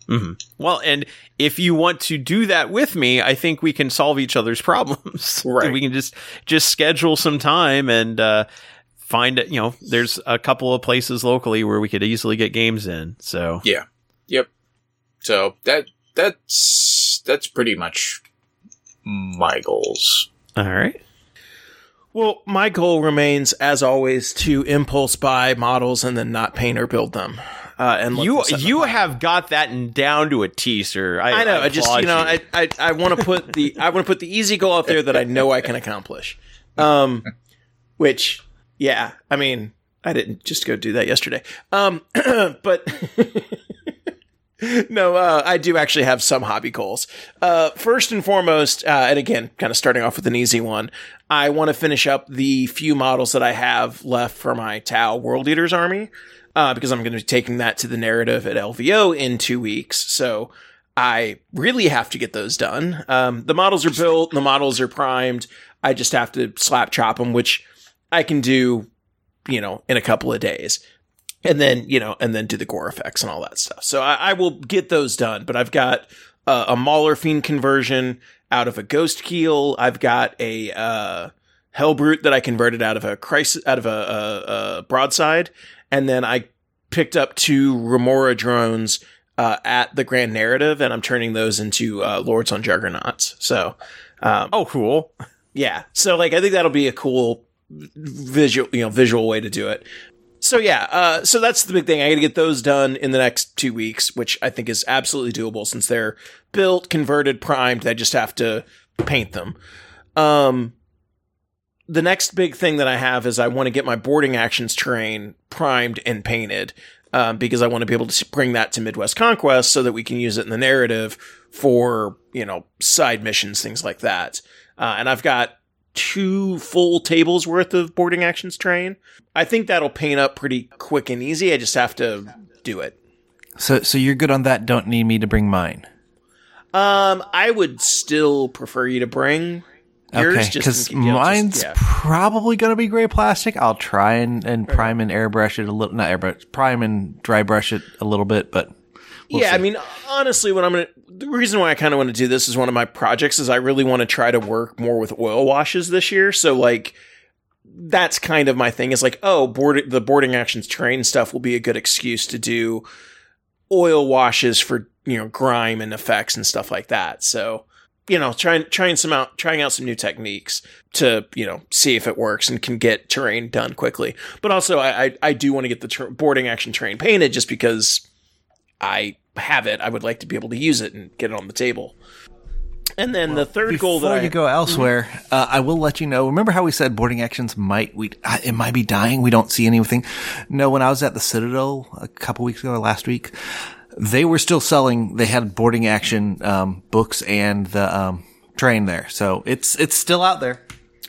Hmm Well, and if you want to do that with me, I think we can solve each other's problems. Right. we can just just schedule some time and uh, find it. You know, there's a couple of places locally where we could easily get games in. So Yeah. Yep. So that that's that's pretty much my goals. all right. Well, my goal remains, as always, to impulse buy models and then not paint or build them. Uh, and You them sit in the you have got that down to a T, sir. I, I know. I, just applaud you know I I, I want to put the I want to put the easy goal out there that I know I can accomplish. Um, which yeah, I mean I didn't just go do that yesterday. Um, but. No, uh, I do actually have some hobby goals. Uh, first and foremost, uh, and again, kind of starting off with an easy one, I want to finish up the few models that I have left for my Tau World Eaters army, uh, because I'm going to be taking that to the narrative at LVO in two weeks. So I really have to get those done. Um, the models are built, the models are primed. I just have to slap chop them, which I can do, you know, in a couple of days and then you know, and then do the gore effects and all that stuff. So I, I will get those done. But I've got uh, a Maulerfiend conversion out of a Ghostkeel. I've got a uh, Hellbrute that I converted out of a crisis out of a, a, a broadside, and then I picked up two Remora drones uh, at the Grand Narrative, and I'm turning those into uh, Lords on Juggernauts. So. Um, Oh, cool. yeah. So like I think that'll be a cool visual, you know, visual way to do it. So yeah, uh, so that's the big thing. I got to get those done in the next two weeks, which I think is absolutely doable since they're built, converted, primed. I just have to paint them. Um, the next big thing that I have is I want to get my boarding actions terrain primed and painted um, because I want to be able to bring that to Midwest Conquest so that we can use it in the narrative for you know side missions, things like that. Uh, and I've got two full tables worth of boarding actions terrain. I think that'll paint up pretty quick and easy. I just have to do it. So, so you're good on that. Don't need me to bring mine. Um, I would still prefer you to bring yours, okay, because know, just- mine's yeah. probably going to be gray plastic. I'll try and, and prime and airbrush it a little, not airbrush, prime and dry brush it a little bit, but we'll yeah, see. I mean, honestly, what I'm gonna the reason why I kind of want to do this is one of my projects is I really want to try to work more with oil washes this year. So like, that's kind of my thing. Is like, oh, board the boarding actions train stuff will be a good excuse to do oil washes for you know grime and effects and stuff like that. So you know, trying trying some out trying out some new techniques to you know see if it works and can get terrain done quickly. But also, I I, I do want to get the ter- boarding action terrain painted just because I have it. I would like to be able to use it and get it on the table. And then the third goal that Before I you go elsewhere, uh, I will let you know. Remember how we said boarding actions might we uh, it might be dying. We don't see anything. No, when I was at the Citadel a couple weeks ago or last week, they were still selling. They had boarding action um, books and the um, train there. So it's it's still out there.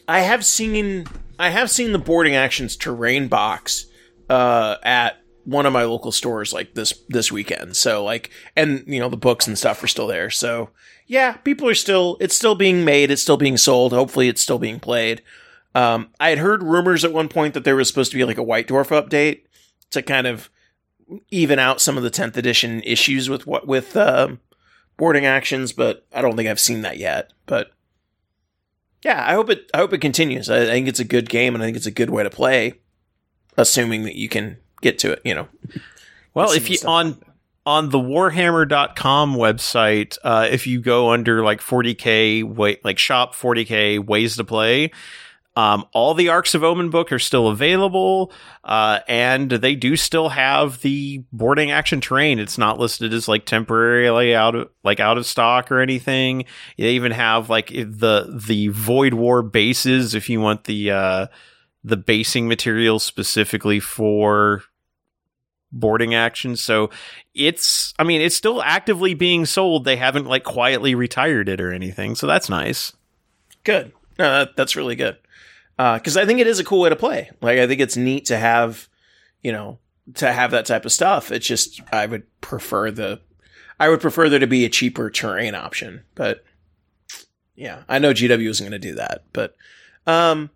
I have seen I have seen the boarding actions terrain box uh, at one of my local stores like this this weekend. So like, and you know the books and stuff are still there. So yeah, people are still it's still being made. It's still being sold. Hopefully, it's still being played. Um, I had heard rumors at one point that there was supposed to be like a White Dwarf update to kind of even out some of the 10th edition issues with what with um, boarding actions, but I don't think I've seen that yet. But yeah, I hope it. I hope it continues. I, I think it's a good game, and I think it's a good way to play, assuming that you can get to it. You know. Well, if you on on the warhammer.com website, uh, if you go under like 40k wait like shop 40k ways to play, um, all the Arcs of Omen book are still available, uh, and they do still have the boarding action terrain. It's not listed as like temporarily out of like out of stock or anything. They even have like the the Void War bases if you want the uh, the basing material specifically for boarding action. So it's, I mean, it's still actively being sold. They haven't like quietly retired it or anything. So that's nice. Good. That's really good. Because I think it is a cool way to play. Like I think it's neat to have, you know, to have that type of stuff. It's just I would prefer the, I would prefer there to be a cheaper terrain option. But yeah, I know GW isn't going to do that. But um,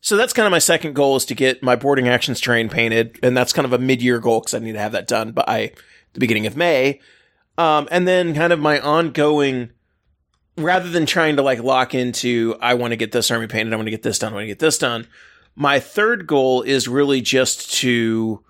so that's kind of my second goal is to get my boarding actions terrain painted, and that's kind of a mid-year goal because I need to have that done by the beginning of May. Um, and then kind of my ongoing rather than trying to like lock into I want to get this army painted, I want to get this done, I want to get this done. My third goal is really just to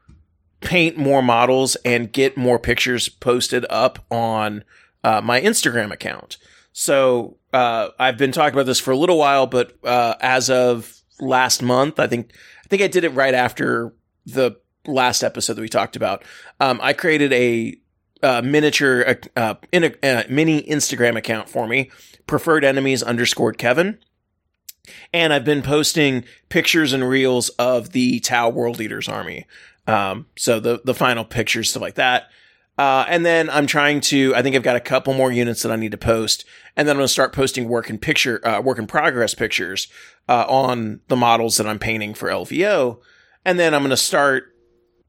paint more models and get more pictures posted up on uh, my Instagram account. So uh, I've been talking about this for a little while, but uh, as of last month, I think I think I did it right after the last episode that we talked about. Um, I created a uh, miniature, uh, in a, uh, mini Instagram account for me, preferred enemies underscored Kevin. And I've been posting pictures and reels of the Tau World Eaters army. Um, so the, the final pictures, stuff like that. Uh, and then I'm trying to, I think I've got a couple more units that I need to post. And then I'm going to start posting work in picture, uh, work in progress pictures, uh, on the models that I'm painting for LVO. And then I'm going to start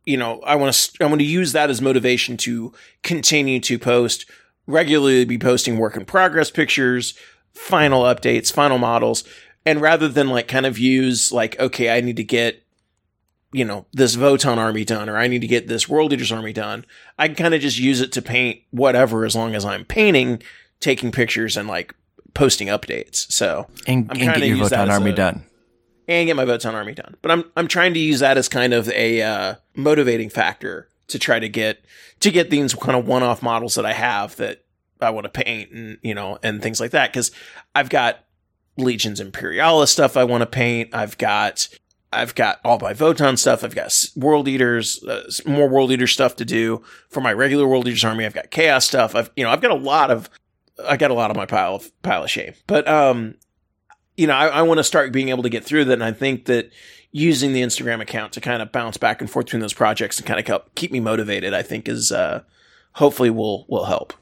you know, I want to, I want to use that as motivation to continue to post regularly, be posting work in progress pictures, final updates, final models. And rather than like kind of use like, okay, I need to get, you know, this Votann army done, or I need to get this World Eaters army done. I can kind of just use it to paint whatever as long as I'm painting, taking pictures and like posting updates. So And, I'm and get your Votann army a- done. And get my Votann army done. But I'm I'm trying to use that as kind of a uh, motivating factor to try to get to get these kind of one off models that I have that I want to paint and you know and things like that because I've got Legions Imperialis stuff I want to paint. I've got I've got all my Votann stuff. I've got World Eaters, uh, more World Eater stuff to do for my regular World Eaters army. I've got Chaos stuff. I've you know I've got a lot of I got a lot of my pile of pile of shame. But um, you know, I, I want to start being able to get through that. And I think that using the Instagram account to kind of bounce back and forth between those projects and kind of help keep me motivated, I think is, uh, hopefully will, will help.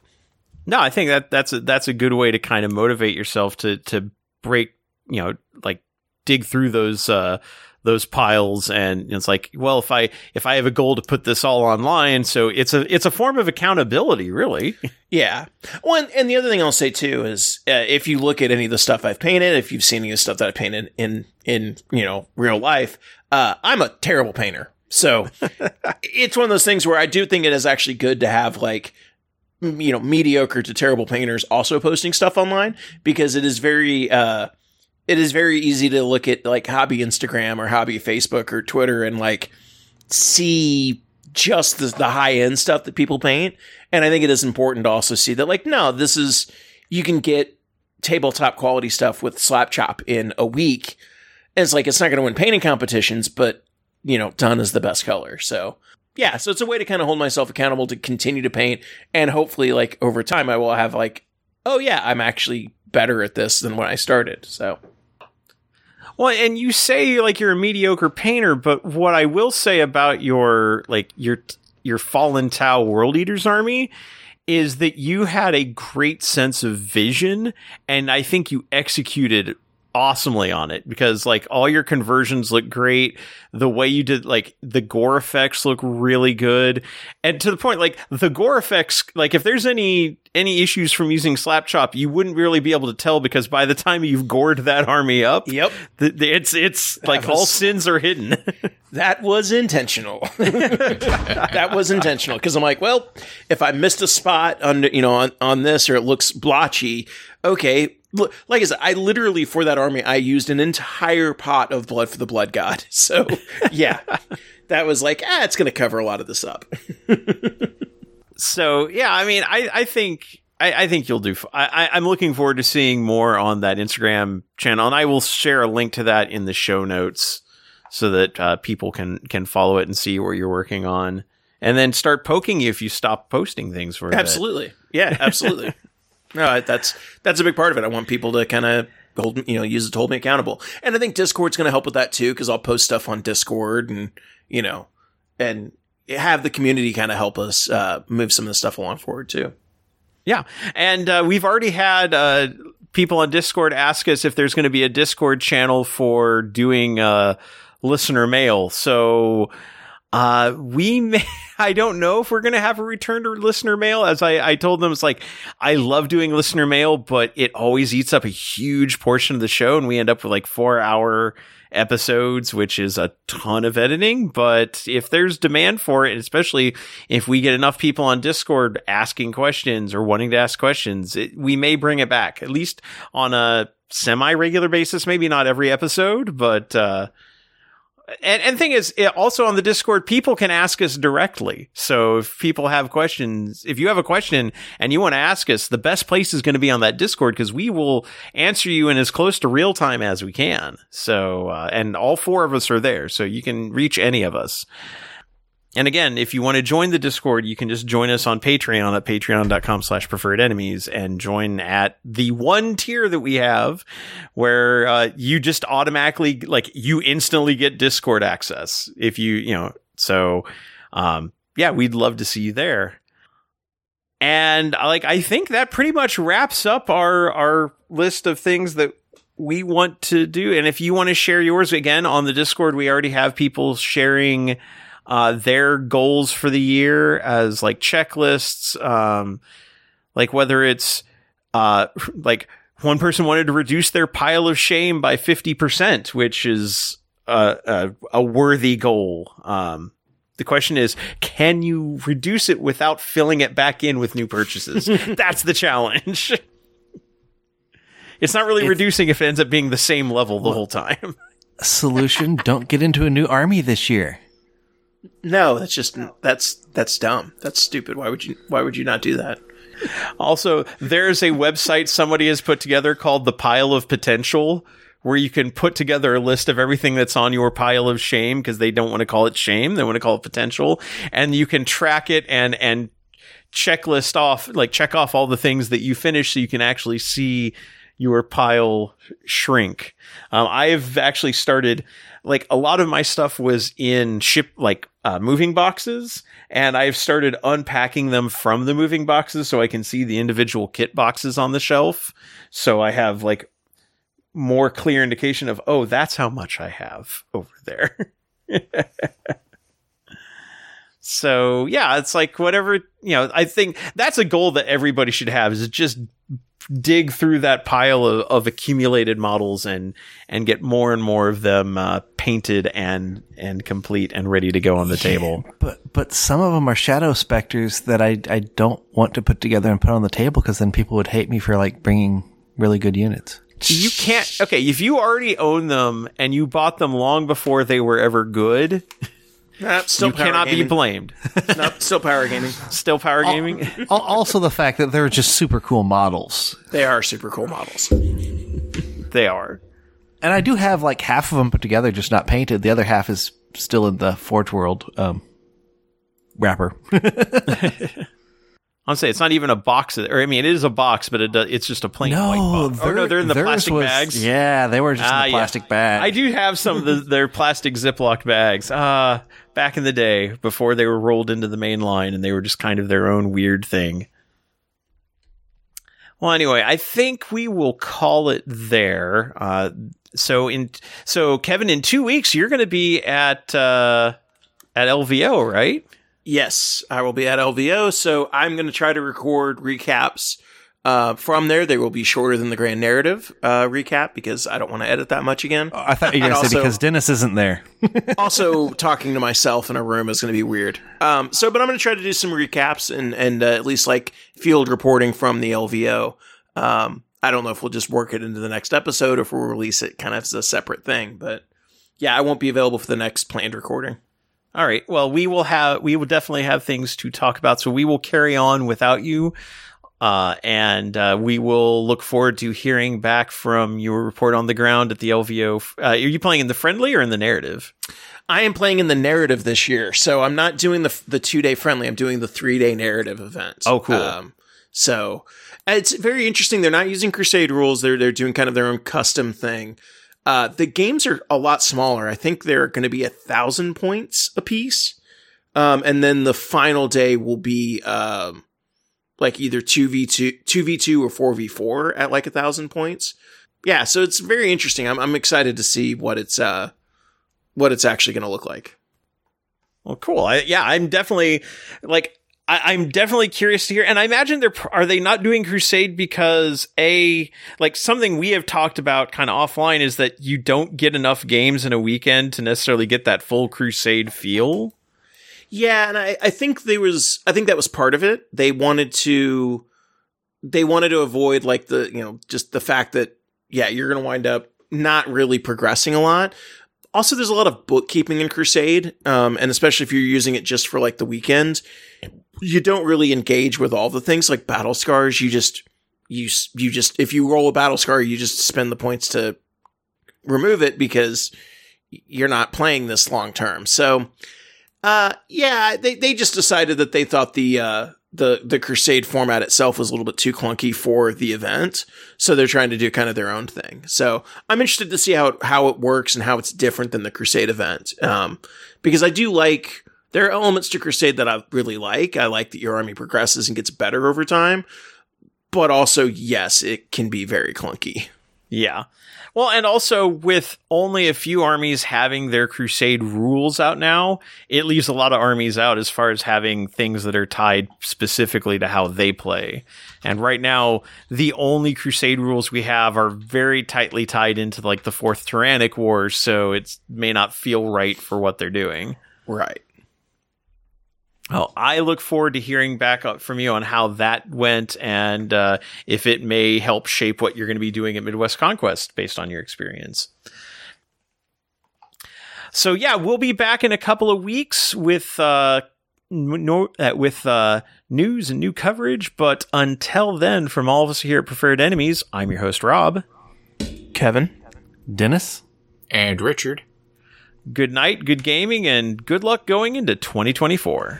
No, I think that that's a, that's a good way to kind of motivate yourself to, to break, you know, like dig through those, uh, those piles and it's like well if i if i have a goal to put this all online so it's a it's a form of accountability really Yeah. Well, and, and the other thing I'll say too is uh, if you look at any of the stuff I've painted, if you've seen any of the stuff that I painted in, in, you know, real life, uh, I'm a terrible painter. So it's one of those things where I do think it is actually good to have like, you know, mediocre to terrible painters also posting stuff online because it is very, uh, it is very easy to look at like hobby Instagram or hobby Facebook or Twitter and like see just the, the high end stuff that people paint. And I think it is important to also see that, like, no, this is, you can get tabletop quality stuff with slap chop in a week. And it's like, it's not going to win painting competitions, but, you know, done is the best color. So, yeah, so it's a way to kind of hold myself accountable to continue to paint. And hopefully, like, over time, I will have, like, oh, yeah, I'm actually better at this than when I started. So, Well, and you say like you're a mediocre painter, but what I will say about your like your your fallen Tau World Eaters army is that you had a great sense of vision and I think you executed awesomely on it because like all your conversions look great. The way you did like the gore effects look really good. And to the point like the gore effects like if there's any any issues from using Slapchop, you wouldn't really be able to tell because by the time you've gored that army up, Yep. the, the- it's it's like all sins are hidden. That was intentional. that was intentional because I'm like, well, if I missed a spot on you know on, on this or it looks blotchy, okay. Like I said, I literally for that army I used an entire pot of blood for the blood god. So yeah, that was like, ah, it's going to cover a lot of this up. so yeah, I mean, I I think. I, I think you'll do. f- I, I'm looking forward to seeing more on that Instagram channel, and I will share a link to that in the show notes so that uh, people can can follow it and see what you're working on, and then start poking you if you stop posting things for. Absolutely, yeah, absolutely. no, that's that's a big part of it. I want people to kind of hold, you know, use it to hold me accountable, and I think Discord's going to help with that too because I'll post stuff on Discord and you know, and have the community kind of help us uh, move some of the stuff along forward too. Yeah, and uh, we've already had uh, people on Discord ask us if there's going to be a Discord channel for doing uh, listener mail. So uh, we may. I don't know if we're going to have a return to listener mail. As I, I told them, it's like I love doing listener mail, but it always eats up a huge portion of the show, and we end up with like four hour episodes, which is a ton of editing. But if there's demand for it, especially if we get enough people on Discord asking questions or wanting to ask questions, it, we may bring it back at least on a semi regular basis. Maybe not every episode, but, uh, and, and thing is, also on the Discord, people can ask us directly. So if people have questions, if you have a question and you want to ask us, the best place is going to be on that Discord because we will answer you in as close to real time as we can. So, uh, and all four of us are there, so you can reach any of us. And again, if you want to join the Discord, you can just join us on Patreon at patreon.com slash preferred enemies and join at the one tier that we have where uh, you just automatically, like, you instantly get Discord access. If you, you know, so, um, yeah, we'd love to see you there. And uh, like, I think that pretty much wraps up our, our list of things that we want to do. And if you want to share yours again on the Discord, we already have people sharing uh, their goals for the year as like checklists, um, like whether it's uh, like one person wanted to reduce their pile of shame by 50%, which is a, a, a worthy goal. Um, the question is, can you reduce it without filling it back in with new purchases? That's the challenge. it's not really reducing if it ends up being the same level the whole time. Solution: Don't get into a new army this year. No, that's just that's that's dumb. That's stupid. Why would you Why would you not do that? Also, there's a website somebody has put together called the Pile of Potential, where you can put together a list of everything that's on your pile of shame because they don't want to call it shame, they want to call it potential, and you can track it and and checklist off like check off all the things that you finish so you can actually see your pile shrink. Um, I've actually started like a lot of my stuff was in ship like uh, moving boxes and I've started unpacking them from the moving boxes so I can see the individual kit boxes on the shelf. So I have like more clear indication of, oh, that's how much I have over there. so yeah, it's like whatever, you know, I think that's a goal that everybody should have is just dig through that pile of, of accumulated models and and get more and more of them uh, painted and and complete and ready to go on the table. But but some of them are shadow spectres that I I don't want to put together and put on the table because then people would hate me for like bringing really good units. You can't. Okay, if you already own them and you bought them long before they were ever good, Nah, still you cannot be blamed. no, still power gaming. Still power gaming. Also, the fact that they're just super cool models, They are super cool models. they are. and I do have like half of them put together, just not painted. The other half is still in the Forge World um, wrapper. I'll say it's not even a box, or I mean, it is a box, but it does, it's just a plain white box. Oh no, they're in the plastic was- bags. Yeah, they were just Ah, in the yeah. plastic bag. I do have some of the, their plastic Ziploc bags. Uh, back in the day before they were rolled into the main line and they were just kind of their own weird thing. Well, anyway, I think we will call it there. Uh, so in so Kevin, in two weeks, you're going to be at uh, at LVO, right? Yes, I will be at LVO, so I'm going to try to record recaps. Uh, from there, they will be shorter than the grand narrative uh, recap because I don't want to edit that much again. I thought you were going to say also- because Dennis isn't there. also, talking to myself in a room is going to be weird. Um, so, but I'm going to try to do some recaps and and uh, at least like field reporting from the LVO. Um, I don't know if we'll just work it into the next episode or if we'll release it kind of as a separate thing. But yeah, I won't be available for the next planned recording. All right. Well, we will have we will definitely have things to talk about, so we will carry on without you. Uh, and uh, we will look forward to hearing back from your report on the ground at the LVO. Uh, are you playing in the friendly or in the narrative? I am playing in the narrative this year, so I'm not doing the the two day friendly. I'm doing the three day narrative event. Oh, cool. Um, so it's very interesting. They're not using Crusade rules. They're they're doing kind of their own custom thing. Uh, the games are a lot smaller. I think they're going to be a thousand points a piece, um, and then the final day will be um, like either two v two, two v two, or four v four at like a thousand points. Yeah, so it's very interesting. I'm I'm excited to see what it's uh what it's actually going to look like. Well, cool. I, yeah, I'm definitely like I, I'm definitely curious to hear. And I imagine they're are they not doing Crusade because a like something we have talked about kind of offline is that you don't get enough games in a weekend to necessarily get that full Crusade feel. Yeah, and I, I think there was I think that was part of it. They wanted to they wanted to avoid like the you know just the fact that yeah you're going to wind up not really progressing a lot. Also, there's a lot of bookkeeping in Crusade, um, and especially if you're using it just for like the weekend, you don't really engage with all the things like battle scars. You just you you just if you roll a battle scar, you just spend the points to remove it because you're not playing this long term. So, uh, yeah, they they just decided that they thought the uh the the Crusade format itself was a little bit too clunky for the event, so they're trying to do kind of their own thing. So I'm interested to see how it, how it works and how it's different than the Crusade event, um, because I do like. There are elements to Crusade that I really like. I like that your army progresses and gets better over time, but also, yes, it can be very clunky. Yeah. Well, and also with only a few armies having their crusade rules out now, it leaves a lot of armies out as far as having things that are tied specifically to how they play. And right now, the only crusade rules we have are very tightly tied into like the fourth tyrannic wars, so it may not feel right for what they're doing. Right. Well, I look forward to hearing back up from you on how that went and uh, if it may help shape what you're going to be doing at Midwest Conquest based on your experience. So yeah, we'll be back in a couple of weeks with uh, no, uh, with uh, news and new coverage. But until then, from all of us here at Preferred Enemies, I'm your host Rob. Kevin. Dennis? And Richard. Good night, good gaming, and good luck going into 2024.